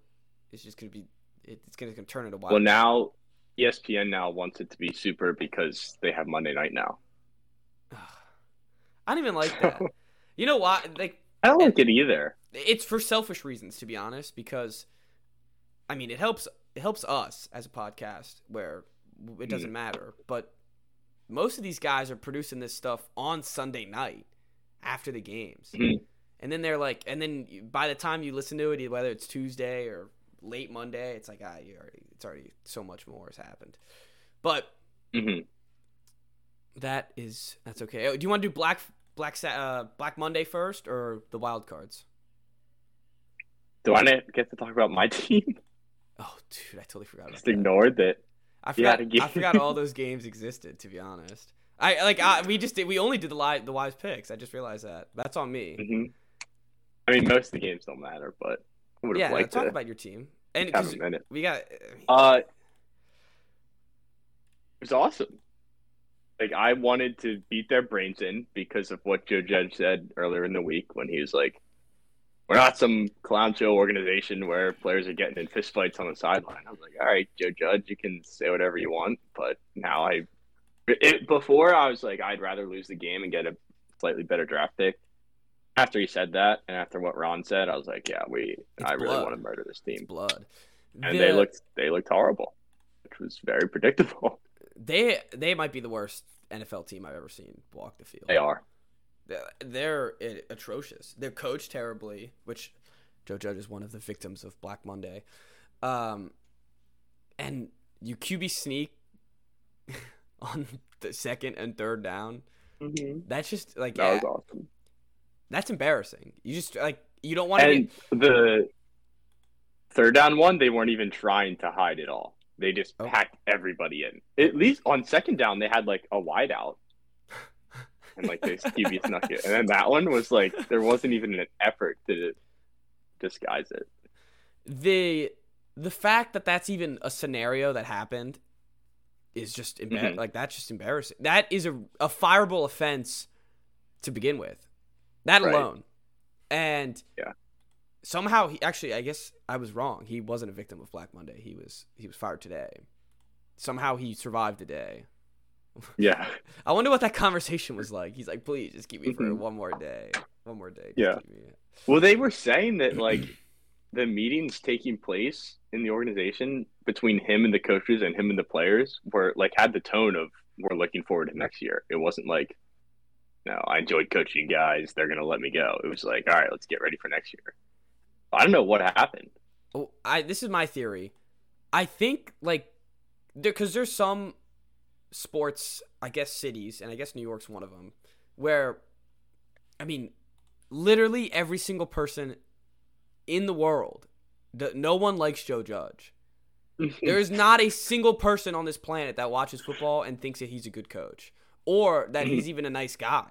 It's just gonna be it's gonna, gonna turn into wild. Well, now ESPN now wants it to be super because they have Monday night now. I don't even like that. you know why? Like I don't like it either. it's for selfish reasons to be honest because i mean it helps it helps us as a podcast where it doesn't matter. But most of these guys are producing this stuff on sunday night after the games. Mhm. and then they're like and then by the time you listen to it whether it's tuesday or late monday it's like ah you already it's already so much more has happened. But hmm that is that's okay. Oh, do you want to do black black uh, black monday first or the wild cards? Do I get to talk about my team? oh dude i totally forgot about Just ignored that. I forgot. I forgot all those games existed. To be honest, I like. I, we just did. We only did the live, the wise picks. I just realized that. That's on me. hmm I mean, most of the games don't matter, but I would have Yeah, liked talk to about your team. And have a minute. we got. Uh, it was awesome. Like I wanted to beat their brains in because of what Joe Judge said earlier in the week when he was like, "We're not some clown show organization where players are getting in fistfights on the sideline." I was like, "All right, Joe Judge, you can say whatever you want," but now I, it, before I was like, I'd rather lose the game and get a slightly better draft pick. After he said that, and after what Ron said, I was like, "Yeah, we, It's I really want to murder this team." blood. and The- they looked they looked horrible, which was very predictable. They they might be the worst NFL team I've ever seen walk the field. They are. They're atrocious. They're coached terribly, which Joe Judge is one of the victims of Black Monday. Um, and you QB sneak on the second and third down. That's just like That yeah, was awesome. that's embarrassing. You just like you don't want to And get the third down one, they weren't even trying to hide it all. They just Oh. packed everybody in. At least on second down, they had like a wide out. And like this snuck it. And then that one was like there wasn't even an effort to disguise it. the the fact that that's even a scenario that happened is just embar- Mhm. like that's just embarrassing. That is a a fireable offense to begin with. That Right. alone. And Yeah. somehow he actually I guess I was wrong. He wasn't a victim of Black Monday. He was he was fired today. Somehow he survived the day. Yeah. I wonder what that conversation was like. He's like, "Please just keep me for Mhm. one more day. One more day. Yeah. Well, they were saying that like the meetings taking place in the organization between him and the coaches and him and the players were like had the tone of we're looking forward to next year. It wasn't like, no, I enjoyed coaching guys. They're gonna let me go. It was like, all right, let's get ready for next year. I don't know what happened. Oh, I this is my theory. I think like there because there's some sports, I guess cities, and I guess New York's one of them, where, I mean, literally every single person in the world, no one likes Joe Judge. There is not a single person on this planet that watches football and thinks that he's a good coach or that mm-hmm. he's even a nice guy.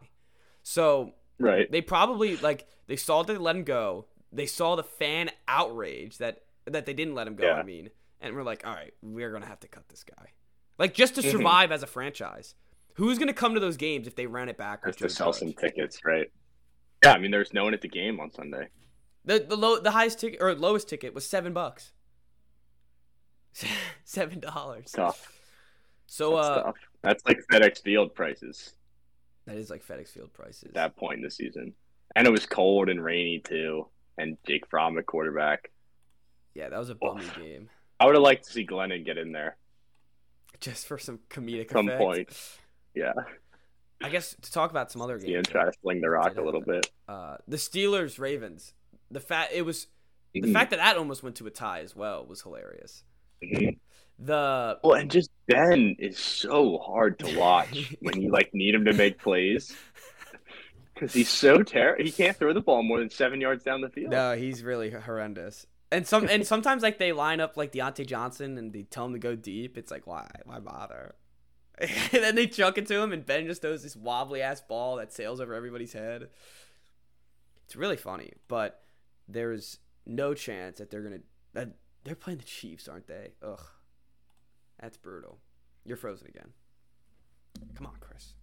So right. they probably like they saw that they let him go. They saw the fan outrage that that they didn't let him go. Yeah. I mean, and we're like, all right, we're gonna have to cut this guy, like just to Mhm. survive as a franchise. Who's gonna come to those games if they ran it back? Just to sell some tickets, right? Yeah, I mean, there's no one at the game on Sunday. The the low the highest ticket or lowest ticket was seven bucks. seven dollars. Tough. So That's uh, tough. That's like FedEx Field prices that is like FedEx Field prices. at that point in the season. And it was cold and rainy too. And Jake Fromm at quarterback. yeah, that was a bummy game. I would have liked to see Glennon get in there. Just for some comedic Some effect. point. Yeah. I guess to talk about some other games. try to sling the rock a little happen. bit. Uh, the Steelers Ravens. The fact it was the Mhm. fact that that almost went to a tie as well was hilarious. Mhm. The Well, and just Ben is so hard to watch when you like need him to make plays because he's so terrible. He can't throw the ball more than seven yards down the field. No, he's really horrendous. And some and sometimes like they line up like Diontae Johnson and they tell him to go deep. It's like why why bother? and then they chuck it to him and Ben just throws this wobbly ass ball that sails over everybody's head. It's really funny, but there's no chance that they're gonna that they're playing the Chiefs, aren't they? Ugh, that's brutal. You're frozen again. Come on, Cris.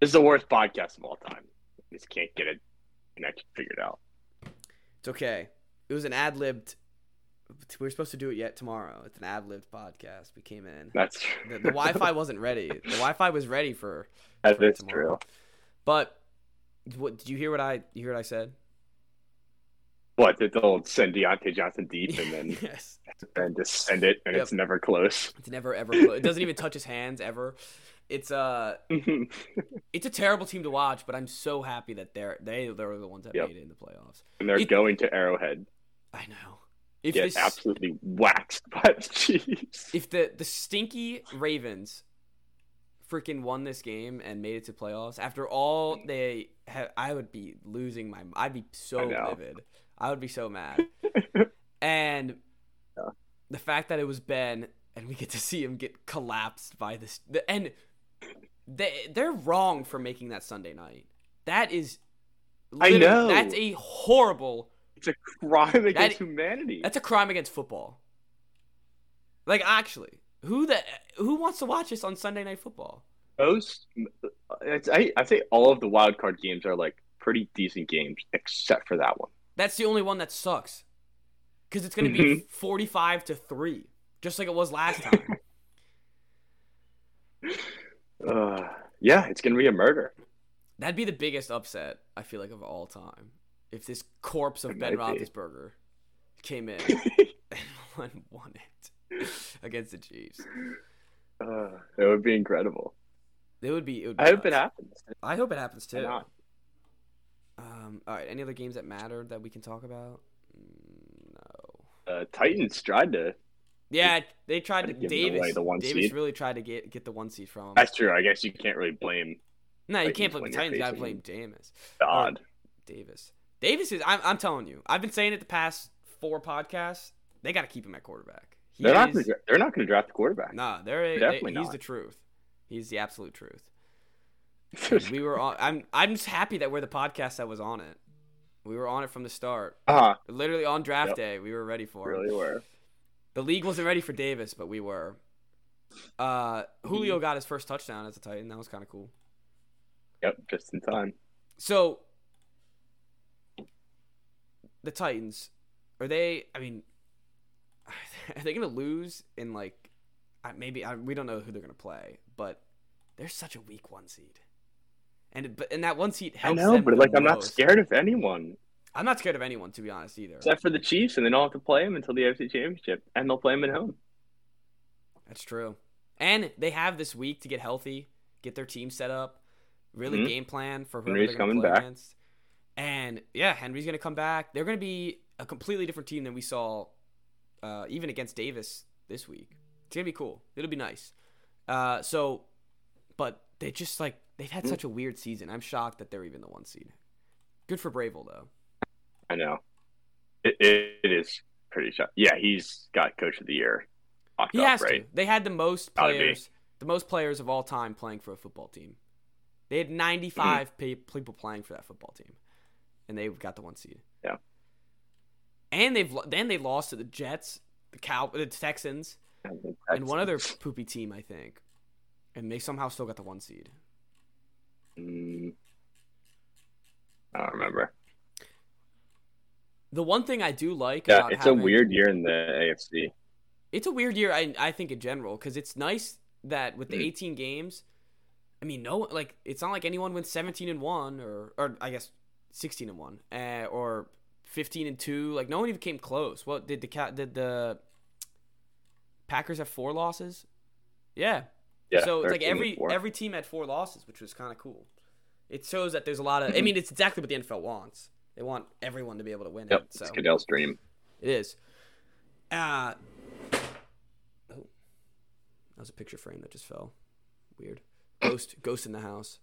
This is the worst podcast of all time. Just can't get it connection figured out. It's okay. It was an ad libbed. We were supposed to do it yet tomorrow. It's an ad libbed podcast. We came in. That's The, the Wi-Fi wasn't ready. The Wi-Fi was ready for, that for is tomorrow. true. but what did you hear? What I you hear? What I said? What that they'll send Diontae Johnson deep and then yes. and just send it and Yep. it's never close. It's never ever. clo- It doesn't even touch his hands ever. It's uh it's a terrible team to watch, but I'm so happy that they're they they're the ones that Yep. made it in the playoffs. And they're It- going to Arrowhead. I know. If Get this absolutely waxed by the Chiefs. if the the stinky Ravens freaking won this game and made it to playoffs after all they have, I would be losing my. I'd be so know. livid. I would be so mad. and Yeah. the fact that it was Ben and we get to see him get collapsed by this the, and they they're wrong for making that Sunday night. That is. I know. That's a horrible. It's a crime against That- humanity. That's a crime against football. Like actually, who the who wants to watch this on Sunday Night Football? Most, it's, I, I think all of the wild card games are like pretty decent games, except for that one. That's the only one that sucks. Because it's going to be 45 to 3, just like it was last time. Uh, yeah, it's gonna be a murder. That'd be the biggest upset, I feel like, of all time. If this corpse of It Ben might be. Roethlisberger came in and won, won it against the Chiefs. Uh, it would be incredible. It would be. It would be I hope it happens. I hope it happens too. not? Um, all right. Any other games that matter that we can talk about? Mm, No. Uh, Titans tried to. Yeah, they tried to. Tried to give away Davis. the one Davis seed. really tried to get get the one seed from him. That's true. I guess you can't really blame no, you Titans can't blame the Titans. You gotta blame Davis. God. Davis. Davis is. I'm, I'm telling you. I've been saying it the past four podcasts. They got to keep him at quarterback. He They're not. Gonna, they're not going to draft the quarterback. Nah, they're they, Definitely he's not. the truth. He's the absolute truth. we were on. I'm. I'm just happy that we're the podcast that was on it. We were on it from the start. uh Literally on draft Yep. day, we were ready for it. really were. The league wasn't ready for Davis, but we were. Uh, Julio got his first touchdown as a Titan. That was kind of cool. Yep, just in time. So, the Titans, are they? I mean, are they going to lose in like? I- Maybe I, we don't know who they're going to play, but they're such a weak one seed, and but and that one seed I helps. know, them but like I'm not scared of anyone I'm not scared of anyone, to be honest, either. except for the Chiefs, and they don't have to play them until the AFC Championship, and they'll play them at home. That's true. And they have this week to get healthy, get their team set up, really Mhm. game plan for Henry's they're coming play back. against. And yeah, Henry's going to come back. They're going to be a completely different team than we saw uh, even against Davis this week. It's going to be cool. It'll be nice. Uh, so, but they just like, they've had such a weird season. I'm shocked that they're even the one seed. Good for Vrabel, though. I know. It, it, it is pretty shot. Yeah, he's got Coach of the Year. He up, has right? to. They had the most players, the most players of all time playing for a football team. They had 95 Mm-hmm. people playing for that football team, and they've got the one seed. Yeah. And they've then they lost to the Jets, the Cow, the Texans, and one other poopy team, I think, and they somehow still got the one seed. Mm, I don't remember. The one thing I do like Yeah, about it's having, a weird year in the AFC. it's a weird year I, I think in general because it's nice that with the Mhm. 18 games i mean no like it's not like anyone went 17 and 1 or or i guess 16 and 1 uh, or 15 and 2 like no one even came close what did the cat did the packers have four losses yeah Yeah, so it's like every every team had four losses which was kind of cool it shows that there's a lot of i Mhm. mean it's exactly what the nfl wants they want everyone to be able to win Yep, it so it's Goodell's dream. it is. Uh, oh, that was a picture frame that just fell. Weird. Ghost, ghost in the house.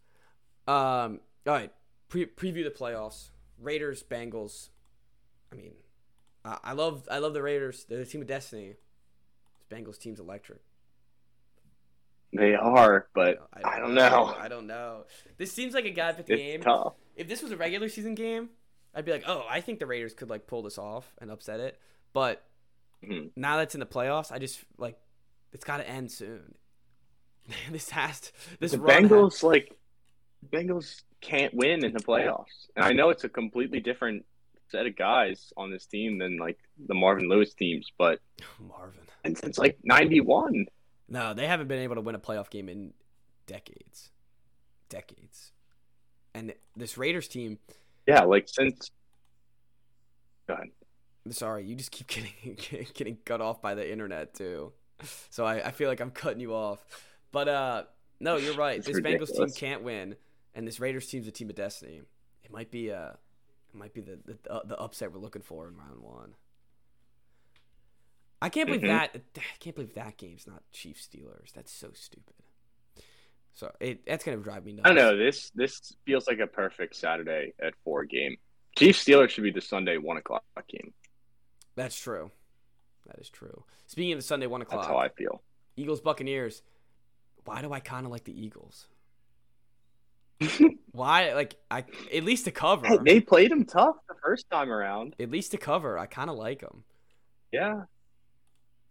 Um. All right. Pre- preview the playoffs. Raiders, Bengals. I mean, I I love I love the Raiders. They're the team of destiny. This Bengals team's electric. They are, but I don't know. I don't know. This seems like a God picked game. It's tough. If this was a regular season game, I'd be like, oh, I think the Raiders could like pull this off and upset it. But Mhm. now that's in the playoffs, I just like it's got to end soon. this has to. This The run has- Bengals, like, Bengals can't win in the playoffs, and I know it's a completely different set of guys on this team than like the Marvin Lewis teams, but Marvin. and since like '91, No, they haven't been able to win a playoff game in decades. Decades. And this Raiders team, yeah, like since. Go ahead. sorry, you just keep getting getting cut off by the internet too. So I, I feel like I'm cutting you off. But uh no, you're right. It's this Bengals team can't win, and this Raiders team's a team of destiny. It might be uh it might be the the, uh, the upset we're looking for in round one. I can't believe Mhm. that. I can't believe that game's not Chiefs Steelers. That's so stupid. So it that's gonna drive me nuts. I don't know. This this feels like a perfect Saturday at four game. Chiefs Steelers should be the Sunday one o'clock game. That's true. That is true. Speaking of the Sunday one o'clock, That's how I feel. Eagles Buccaneers. Why do I kind of like the Eagles? Why like I at least to cover. Hey, they played him tough the first time around. At least to cover, I kind of like them. Yeah.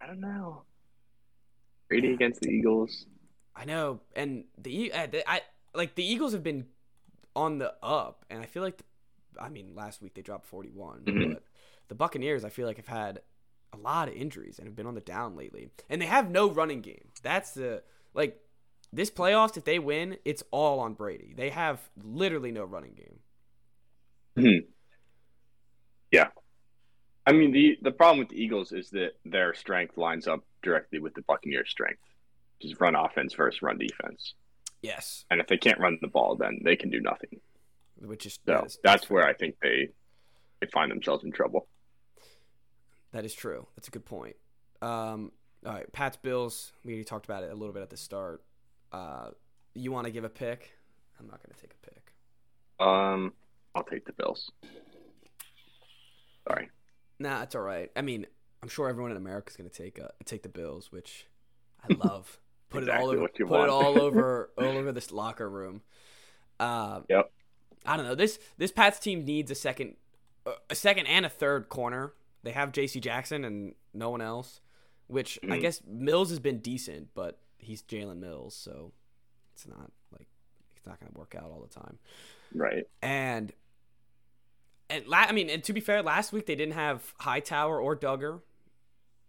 I don't know. Brady against the Eagles. I know, and the E- uh, I like the Eagles have been on the up, and I feel like, the, I mean, last week they dropped forty one, Mhm. but the Buccaneers I feel like have had a lot of injuries and have been on the down lately, and they have no running game. That's the like this playoffs. If they win, it's all on Brady. They have literally no running game. Hmm. Yeah. I mean, the the problem with the Eagles is that their strength lines up directly with the Buccaneers' strength, which is run offense versus run defense. Yes, And if they can't run the ball, then they can do nothing. which is So that is- that's where I think they they find themselves in trouble. That is true. That's a good point. Um, all right, Pat's Bills. We already talked about it a little bit at the start. Uh, you want to give a pick? I'm not going to take a pick. Um, I'll take the Bills. Sorry. Nah, it's all right. I mean, I'm sure everyone in America is going to take uh, take the Bills, which I love. Put it all over. Put it all over all over this locker room. Uh, Yep. I don't know. This this Pats team needs a second, a second and a third corner. They have J.C. Jackson and no one else. Which I Mhm. guess Mills has been decent, but he's Jalen Mills, so it's not like it's not going to work out all the time. Right. And and la- I mean, and to be fair, last week they didn't have Hightower or Dugger,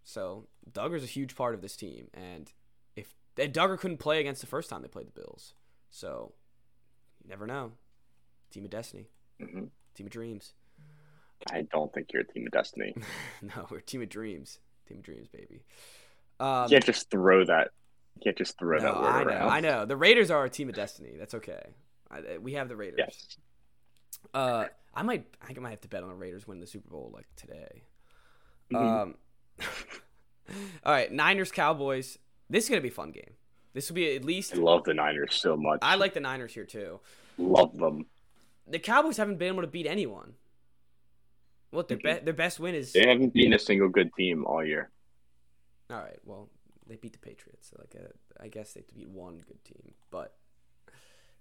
so Dugger's a huge part of this team. And if and Dugger couldn't play against the first time they played the Bills, so you never know. Team of destiny, hmm team of dreams. I don't think you're a team of destiny. no, we're a team of dreams, team of dreams, baby. Um, You can't just throw that. You can't just throw no, that word I know, around. I know. The Raiders are a team of destiny. That's okay. I, we have the Raiders. Yes. Uh, I might, I think I might have to bet on the Raiders winning the Super Bowl like today. Mhm. Um, all right, Niners Cowboys. This is gonna be a fun game. This will be at least. I love the Niners so much. I like the Niners here too. love them. The Cowboys haven't been able to beat anyone. What their Mhm. be- their best win is. They haven't beaten a single good team all year. All right, well they beat the Patriots. Like uh, I guess they have to beat one good team, but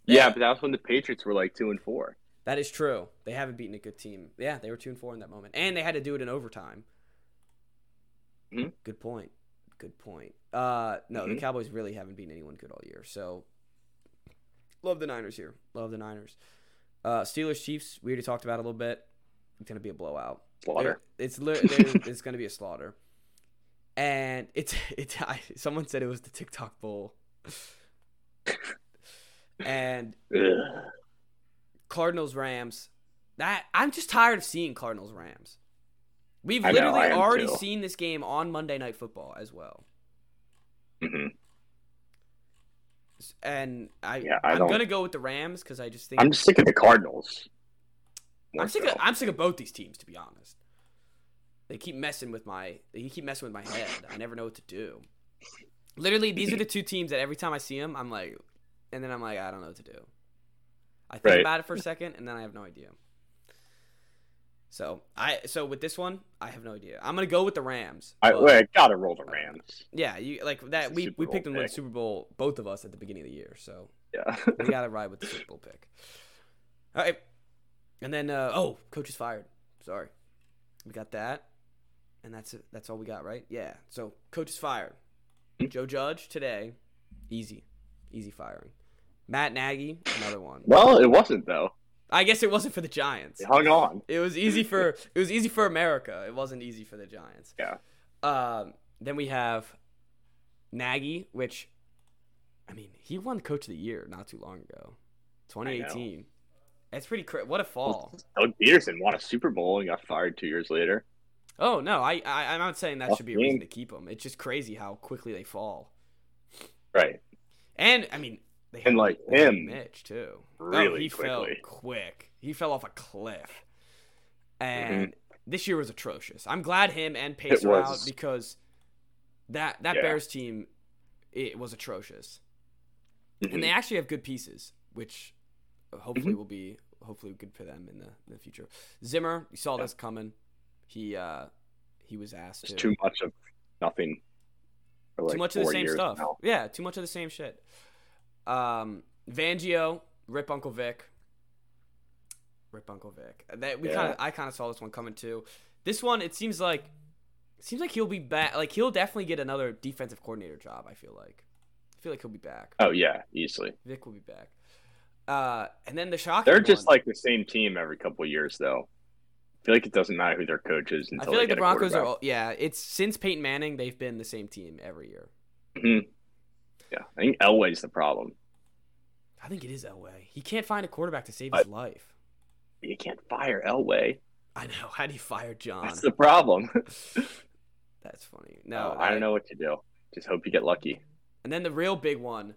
Yeah, but that was when the Patriots were like two and four. that is true. They haven't beaten a good team. Yeah, they were two and four in that moment, and they had to do it in overtime. Mhm. Good point. Good point. Uh, no, the Mhm. Cowboys really haven't beaten anyone good all year. So, love the Niners here. Love the Niners. Uh, Steelers Chiefs. We already talked about a little bit. It's gonna be a blowout. Slaughter. It- it's li- it's gonna be a slaughter. And it's it's I, someone said it was the TikTok bowl. and Cardinals Rams. That I'm just tired of seeing Cardinals Rams. We've I literally am already too. seen this game on Monday Night Football as well. Mhm. And I, Yeah, I I'm gonna go with the Rams because I just think I'm sick of the Cardinals. I'm sick. so. Of, I'm sick of both these teams, to be honest. They keep messing with my. They keep messing with my head. I never know what to do. Literally, these are the two teams that every time I see them, I'm like, and then I'm like, I don't know what to do. I think Right. about it for a second, and then I have no idea. So I so with this one, I have no idea. I'm gonna go with the Rams. I, I gotta roll the Rams. yeah, you like that. We Super we Bowl picked them to win. Super Bowl, both of us at the beginning of the year. So Yeah. we gotta ride with the Super Bowl pick. All right, and then uh, oh, coach is fired. Sorry, we got that, and that's it. That's all we got, right? Yeah. So coach is fired. Joe Judge today, easy, easy firing. Matt Nagy, another one. well, it wasn't though. I guess it wasn't for the Giants. They hung on. It was easy for it was easy for America. It wasn't easy for the Giants. Yeah. Um, then we have Nagy, which I mean, he won Coach of the Year not too long ago, 2018. It's pretty cra- what a fall. Doug Pederson won a Super Bowl and got fired two years later. Oh no, I, I I'm not saying that should be a reason to keep him. It's just crazy how quickly they fall. Right. And I mean, they And, like, him, Mitch too. oh, really he fell quickly. quick. He fell off a cliff, Mm-hmm. and this year was atrocious. I'm glad him and Pace It are out because that that Yeah. Bears team it was atrocious, and Mhm. they actually have good pieces, which hopefully Mhm. will be hopefully good for them in the in the future. Zimmer, you saw Yeah. this coming. He uh he was asked to too much of nothing. Like too much of the same stuff. now. Yeah, too much of the same shit. Um, Fangio, Rip Uncle Vic, Rip Uncle Vic. That we Yeah. kind of, I kind of saw this one coming too. This one, it seems like, it seems like he'll be back. Like he'll definitely get another defensive coordinator job. I feel like, I feel like he'll be back. Oh yeah, easily. Vic will be back. Uh, and then the shocking. They're just one- like the same team every couple years, though. I feel like it doesn't matter who their coach is until I feel like the Broncos are. Yeah, it's since Peyton Manning, they've been the same team every year. Mhm. Yeah, I think Elway's the problem. I think it is Elway. He can't find a quarterback to save I- his life. You can't fire Elway. I know. How do you fire John? That's the problem. That's funny. No, No, I don't know what to do. Just hope you get lucky. And then the real big one,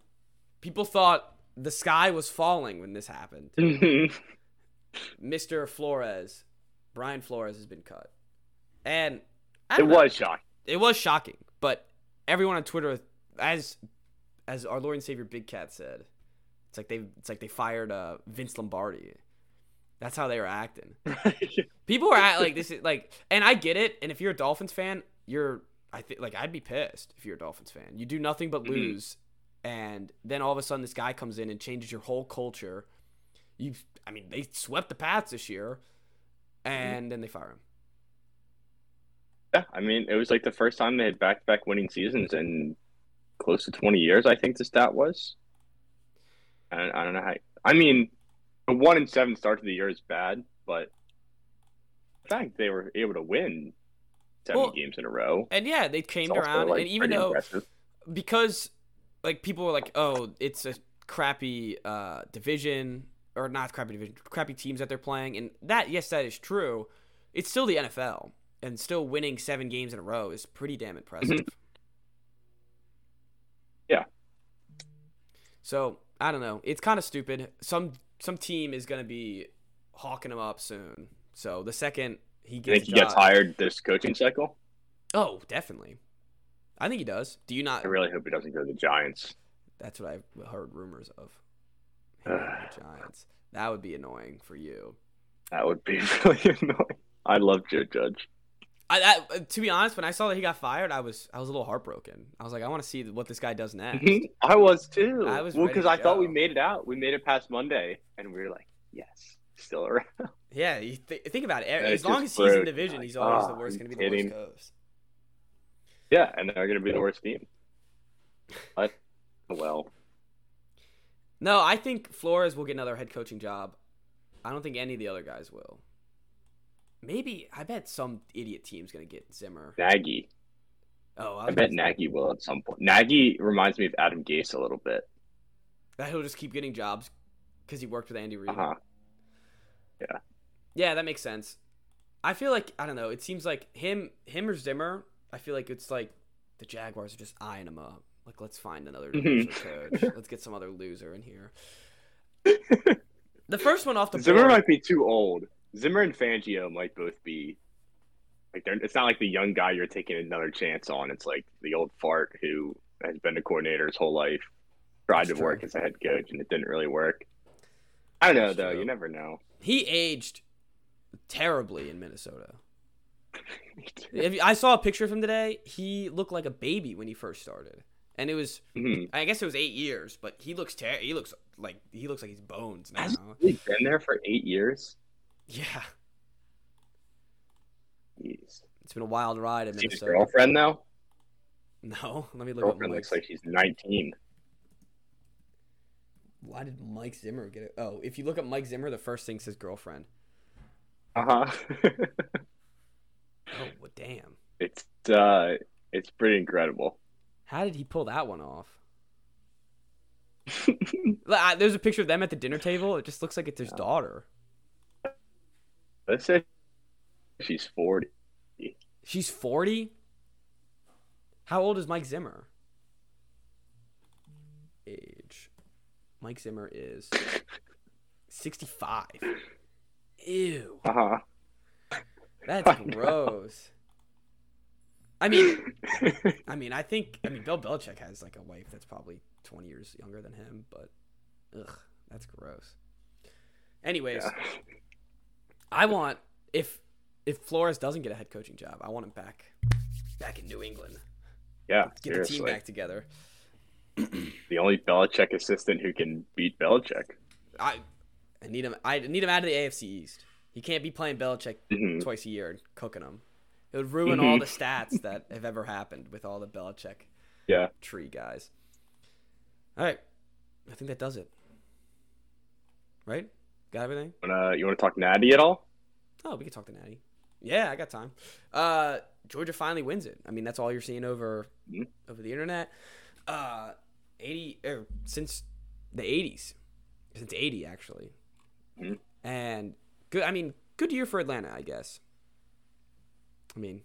people thought the sky was falling when this happened. Mr. Flores, Brian Flores has been cut, and I don't know, was shocking. it was shocking. But everyone on Twitter, as as our Lord and Savior Big Cat said, it's like they it's like they fired uh, Vince Lombardi. That's how they were acting. People were at like this is like, and I get it. And if you're a Dolphins fan, you're I think like I'd be pissed if you're a Dolphins fan. You do nothing but Mhm. lose, and then all of a sudden this guy comes in and changes your whole culture. You, I mean, they swept the Pats this year, and then they fire him. yeah, I mean, it was like the first time they had back-to-back winning seasons in close to 20 years. I think the stat was. I, I don't know how. I mean, a one and seven start to the year is bad, but the fact they were able to win seven Well, games in a row. And yeah, they came around, like, and even though impressive. because like people were like, oh, it's a crappy uh, division or not crappy division, crappy teams that they're playing, and that yes, that is true. It's still the NFL, and still winning seven games in a row is pretty damn impressive. Mm-hmm. Yeah. So I don't know. It's kind of stupid. Some some team is gonna be hawking him up soon. So the second he gets think he a gets hired this coaching cycle? oh, definitely. I think he does. Do you not? I really hope he doesn't go to the Giants. That's what I've heard rumors of. Him going to the Giants. That would be annoying for you. That would be really annoying. I love Joe Judge. I, that, to be honest, when I saw that he got fired, I was I was a little heartbroken. I was like, I want to see what this guy does next. I was too. I was well because I thought we made it out. We made it past Monday, and we were like, "Yes, still around." yeah, you th- think about it. And As long as he's in division, he's always ah, the worst. Going to be the worst coast. Yeah, and they're going to be the worst team. But well, No, I think Flores will get another head coaching job. I don't think any of the other guys will. Maybe I bet some idiot team's gonna get Zimmer. Nagy. Oh, I bet Nagy will at some point. Nagy reminds me of Adam Gase a little bit. That he'll just keep getting jobs because he worked with Andy Reid. Uh huh. Yeah, that makes sense. I feel like I don't know. It seems like him, him or Zimmer. I feel like it's like the Jaguars are just eyeing him up. Like, let's find another Mhm. coach. let's get some other loser in here. The first one off the Zimmer board. might be too old. Zimmer and Fangio might both be like they're. It's not like the young guy you're taking another chance on. It's like the old fart who has been a coordinator his whole life, tried to work as a head coach, and it didn't really work. I don't know That's though. true. You never know. he aged terribly in Minnesota. I saw a picture of him today. He looked like a baby when he first started, and it was. Mhm. I guess it was eight years, but he looks ter- He looks like he looks like he's bones now. Has he been there for eight years? Yeah, Jeez. it's been a wild ride in See his Minnesota. girlfriend though. No, let me look Girlfriend looks like she's 19. Why did Mike Zimmer get it? Oh, if you look up Mike Zimmer, the first thing says girlfriend. Uh huh. Oh, well, damn. it's uh, it's pretty incredible. How did he pull that one off? There's a picture of them at the dinner table. It just looks like it's his daughter. Let's say she's 40. She's 40. How old is Mike Zimmer? Age. Mike Zimmer is 65. Ew. Uh huh. That's gross. I mean, I mean, I think I mean Bill Belichick has like a wife that's probably 20 years younger than him, but ugh, that's gross. Anyways, Yeah. I want if if Flores doesn't get a head coaching job, I want him back back in New England. yeah, Get the team back together. The only Belichick assistant who can beat Belichick. I I need him I need him out of the AFC East. He can't be playing Belichick Mhm. twice a year and cooking him. It would ruin all the stats that have ever happened with all the Belichick Yeah. tree guys. All right, I think that does it. Right? Got everything? You want to talk Natty at all? Oh, we can talk to Natty. Yeah, I got time. Uh, Georgia finally wins it. I mean, that's all you're seeing over Mhm. over the internet. Uh, eighty er, since the '80s, since '80 actually, Mhm. and good. I mean, good year for Atlanta, I guess. I mean,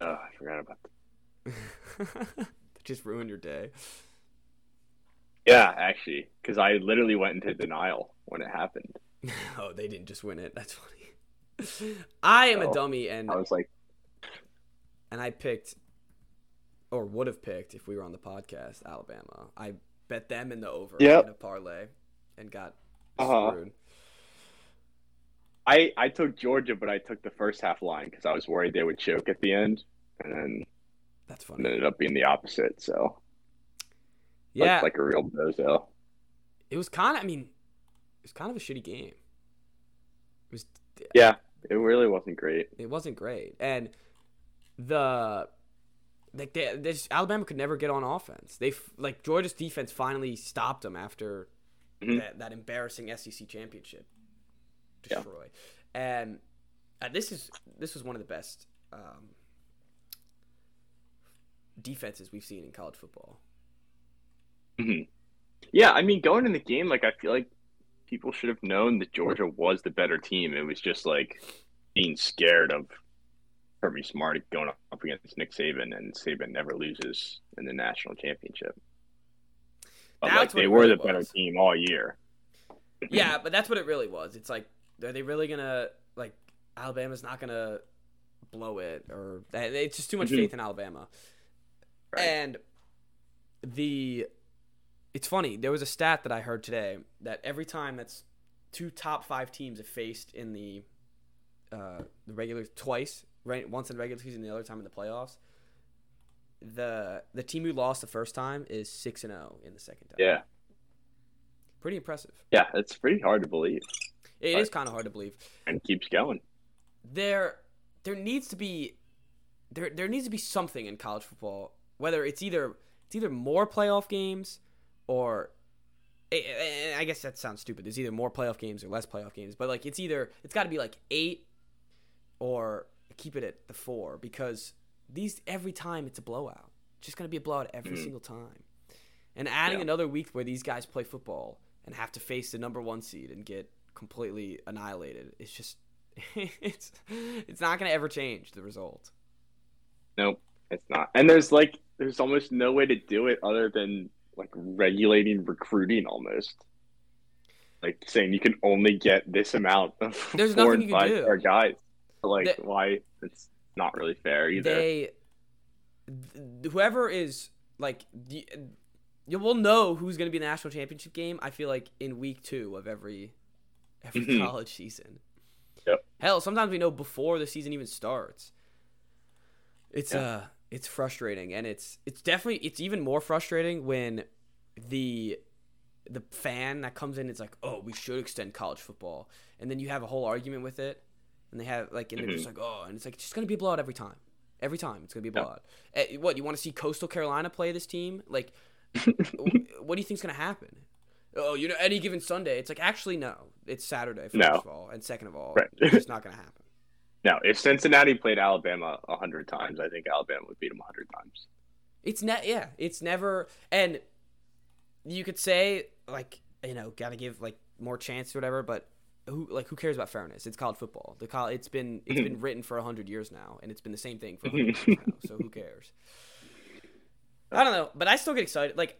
Oh, I forgot about that. just ruined your day. Yeah, actually, because I literally went into denial when it happened. oh, they didn't just win it. That's funny. I am a Oh, dummy, and I was like, and I picked, or would have picked if we were on the podcast, Alabama. I bet them in the over Yep. in a parlay, and got Uh-huh. screwed. I I took Georgia, but I took the first half line because I was worried they would choke at the end, and then That's it funny. ended up being the opposite. So Yeah, like, like a real bozo. it was kind of. I mean, it was kind of a shitty game. It was. Yeah, it really wasn't great. It wasn't great, and the. Like they, this Alabama could never get on offense. They like Georgia's defense finally stopped them after Mhm. that, that embarrassing SEC championship Yeah. destroy. And uh, this is this was one of the best um, defenses we've seen in college football. Mhm. Yeah, I mean, going in the game, like I feel like people should have known that Georgia was the better team. It was just like being scared of Kirby Smart going up against Nick Saban, and Saban never loses in the national championship. But That's like they were the better team all year. yeah, but that's what it really was. It's like, are they really gonna like Alabama's not gonna blow it, or it's just too much Mhm. faith in Alabama. Right. And the it's funny. There was a stat that I heard today that every time that's two top five teams have faced in the uh, the regular twice, right? Once in the regular season, the other time in the playoffs. The the team who lost the first time is six and zero in the second time. Yeah, pretty impressive. yeah, it's pretty hard to believe, It Right. is kind of hard to believe. and keeps going. there there needs to be there there needs to be something in college football whether it's either it's either more playoff games or I, guess that sounds stupid. There's either more playoff games or less playoff games, but like it's either it's got to be like eight or keep it at the four because these every time it's a blowout. It's just gonna be a blowout every Mhm. single time. And adding Yeah. another week where these guys play football and have to face the number one seed and get completely annihilated, it's just it's it's not gonna ever change the result. Nope, it's not. And there's like there's almost no way to do it other than like regulating recruiting almost. Like saying you can only get this amount of There's four nothing and you can five do. star guys. Like why it's not really fair either. They th- whoever is like you will know who's going to be in the national championship game. I feel like in week two of every every Mhm. college season. Yep. Hell, sometimes we know before the season even starts. It's uh it's frustrating and it's it's definitely it's even more frustrating when the the fan that comes in it's like, "Oh, we should extend college football." And then you have a whole argument with it and they have like and they're just like, "Oh," and it's like it's just going to be a blowout every time. Every time it's going to be a blowout. Eh, what, you want to see Coastal Carolina play this team? Like what do you think's going to happen? Oh, you know, any given Sunday. It's like actually no. It's Saturday first No. of all, and second of all, Right. it's not going to happen. no, if Cincinnati played Alabama a hundred times, I think Alabama would beat them a hundred times. It's ne- yeah, it's never and you could say like, you know, got to give like more chance or whatever, but who like who cares about fairness? It's college football. The col- it's been it's mm-hmm. been written for 100 years now and it's been the same thing for 100 years mm-hmm. now. So who cares? I don't know, but I still get excited. Like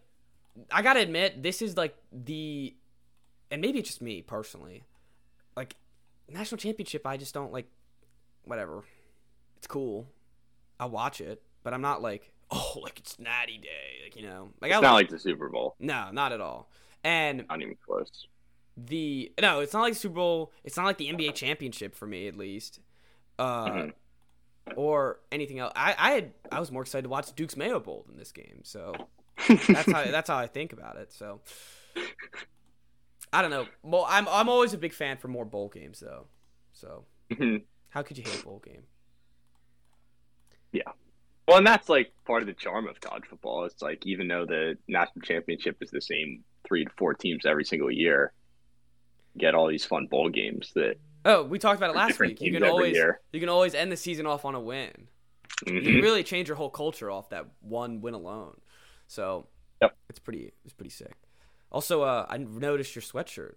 I got to admit this is like the and maybe it's just me personally. Like national championship I just don't like whatever. It's cool. I'll watch it, but I'm not like, oh, like it's Natty Day, like you know, like It's I not like the Super Bowl. no, not at all. And Not even close. the no, it's not like Super Bowl. It's not like the NBA championship for me, at least, uh, Mhm. or anything else. I I had I was more excited to watch Duke's Mayo Bowl than this game, so that's how that's how I think about it. So I don't know. Well, I'm I'm always a big fan for more bowl games, though. So Mhm. how could you hate a bowl game? Yeah. Well, and that's like part of the charm of college football. It's like even though the national championship is the same three to four teams every single year, you get all these fun bowl games that Oh, we talked about it last week. You can always year. you can always end the season off on a win. You Mhm. can really change your whole culture off that one win alone. So Yep. it's pretty it's pretty sick. Also, uh, I noticed your sweatshirt.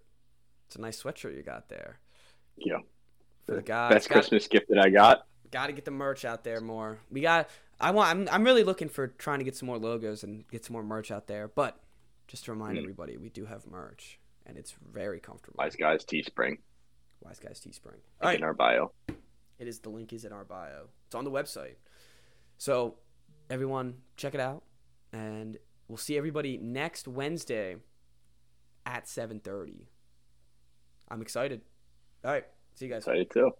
It's a nice sweatshirt you got there Yeah. for the guys. Best Got, Christmas gift that I got. got to get the merch out there more. We got. I want. I'm. I'm really looking for trying to get some more logos and get some more merch out there. But just to remind Mm. everybody, we do have merch, and it's very comfortable. Wise Guys Teespring Wise Guys Teespring. Link All right. in our bio. It is the link is in our bio. It's on the website. So everyone check it out and we'll see everybody next Wednesday at 7:30. I'm excited. All right. See you guys. Excited too.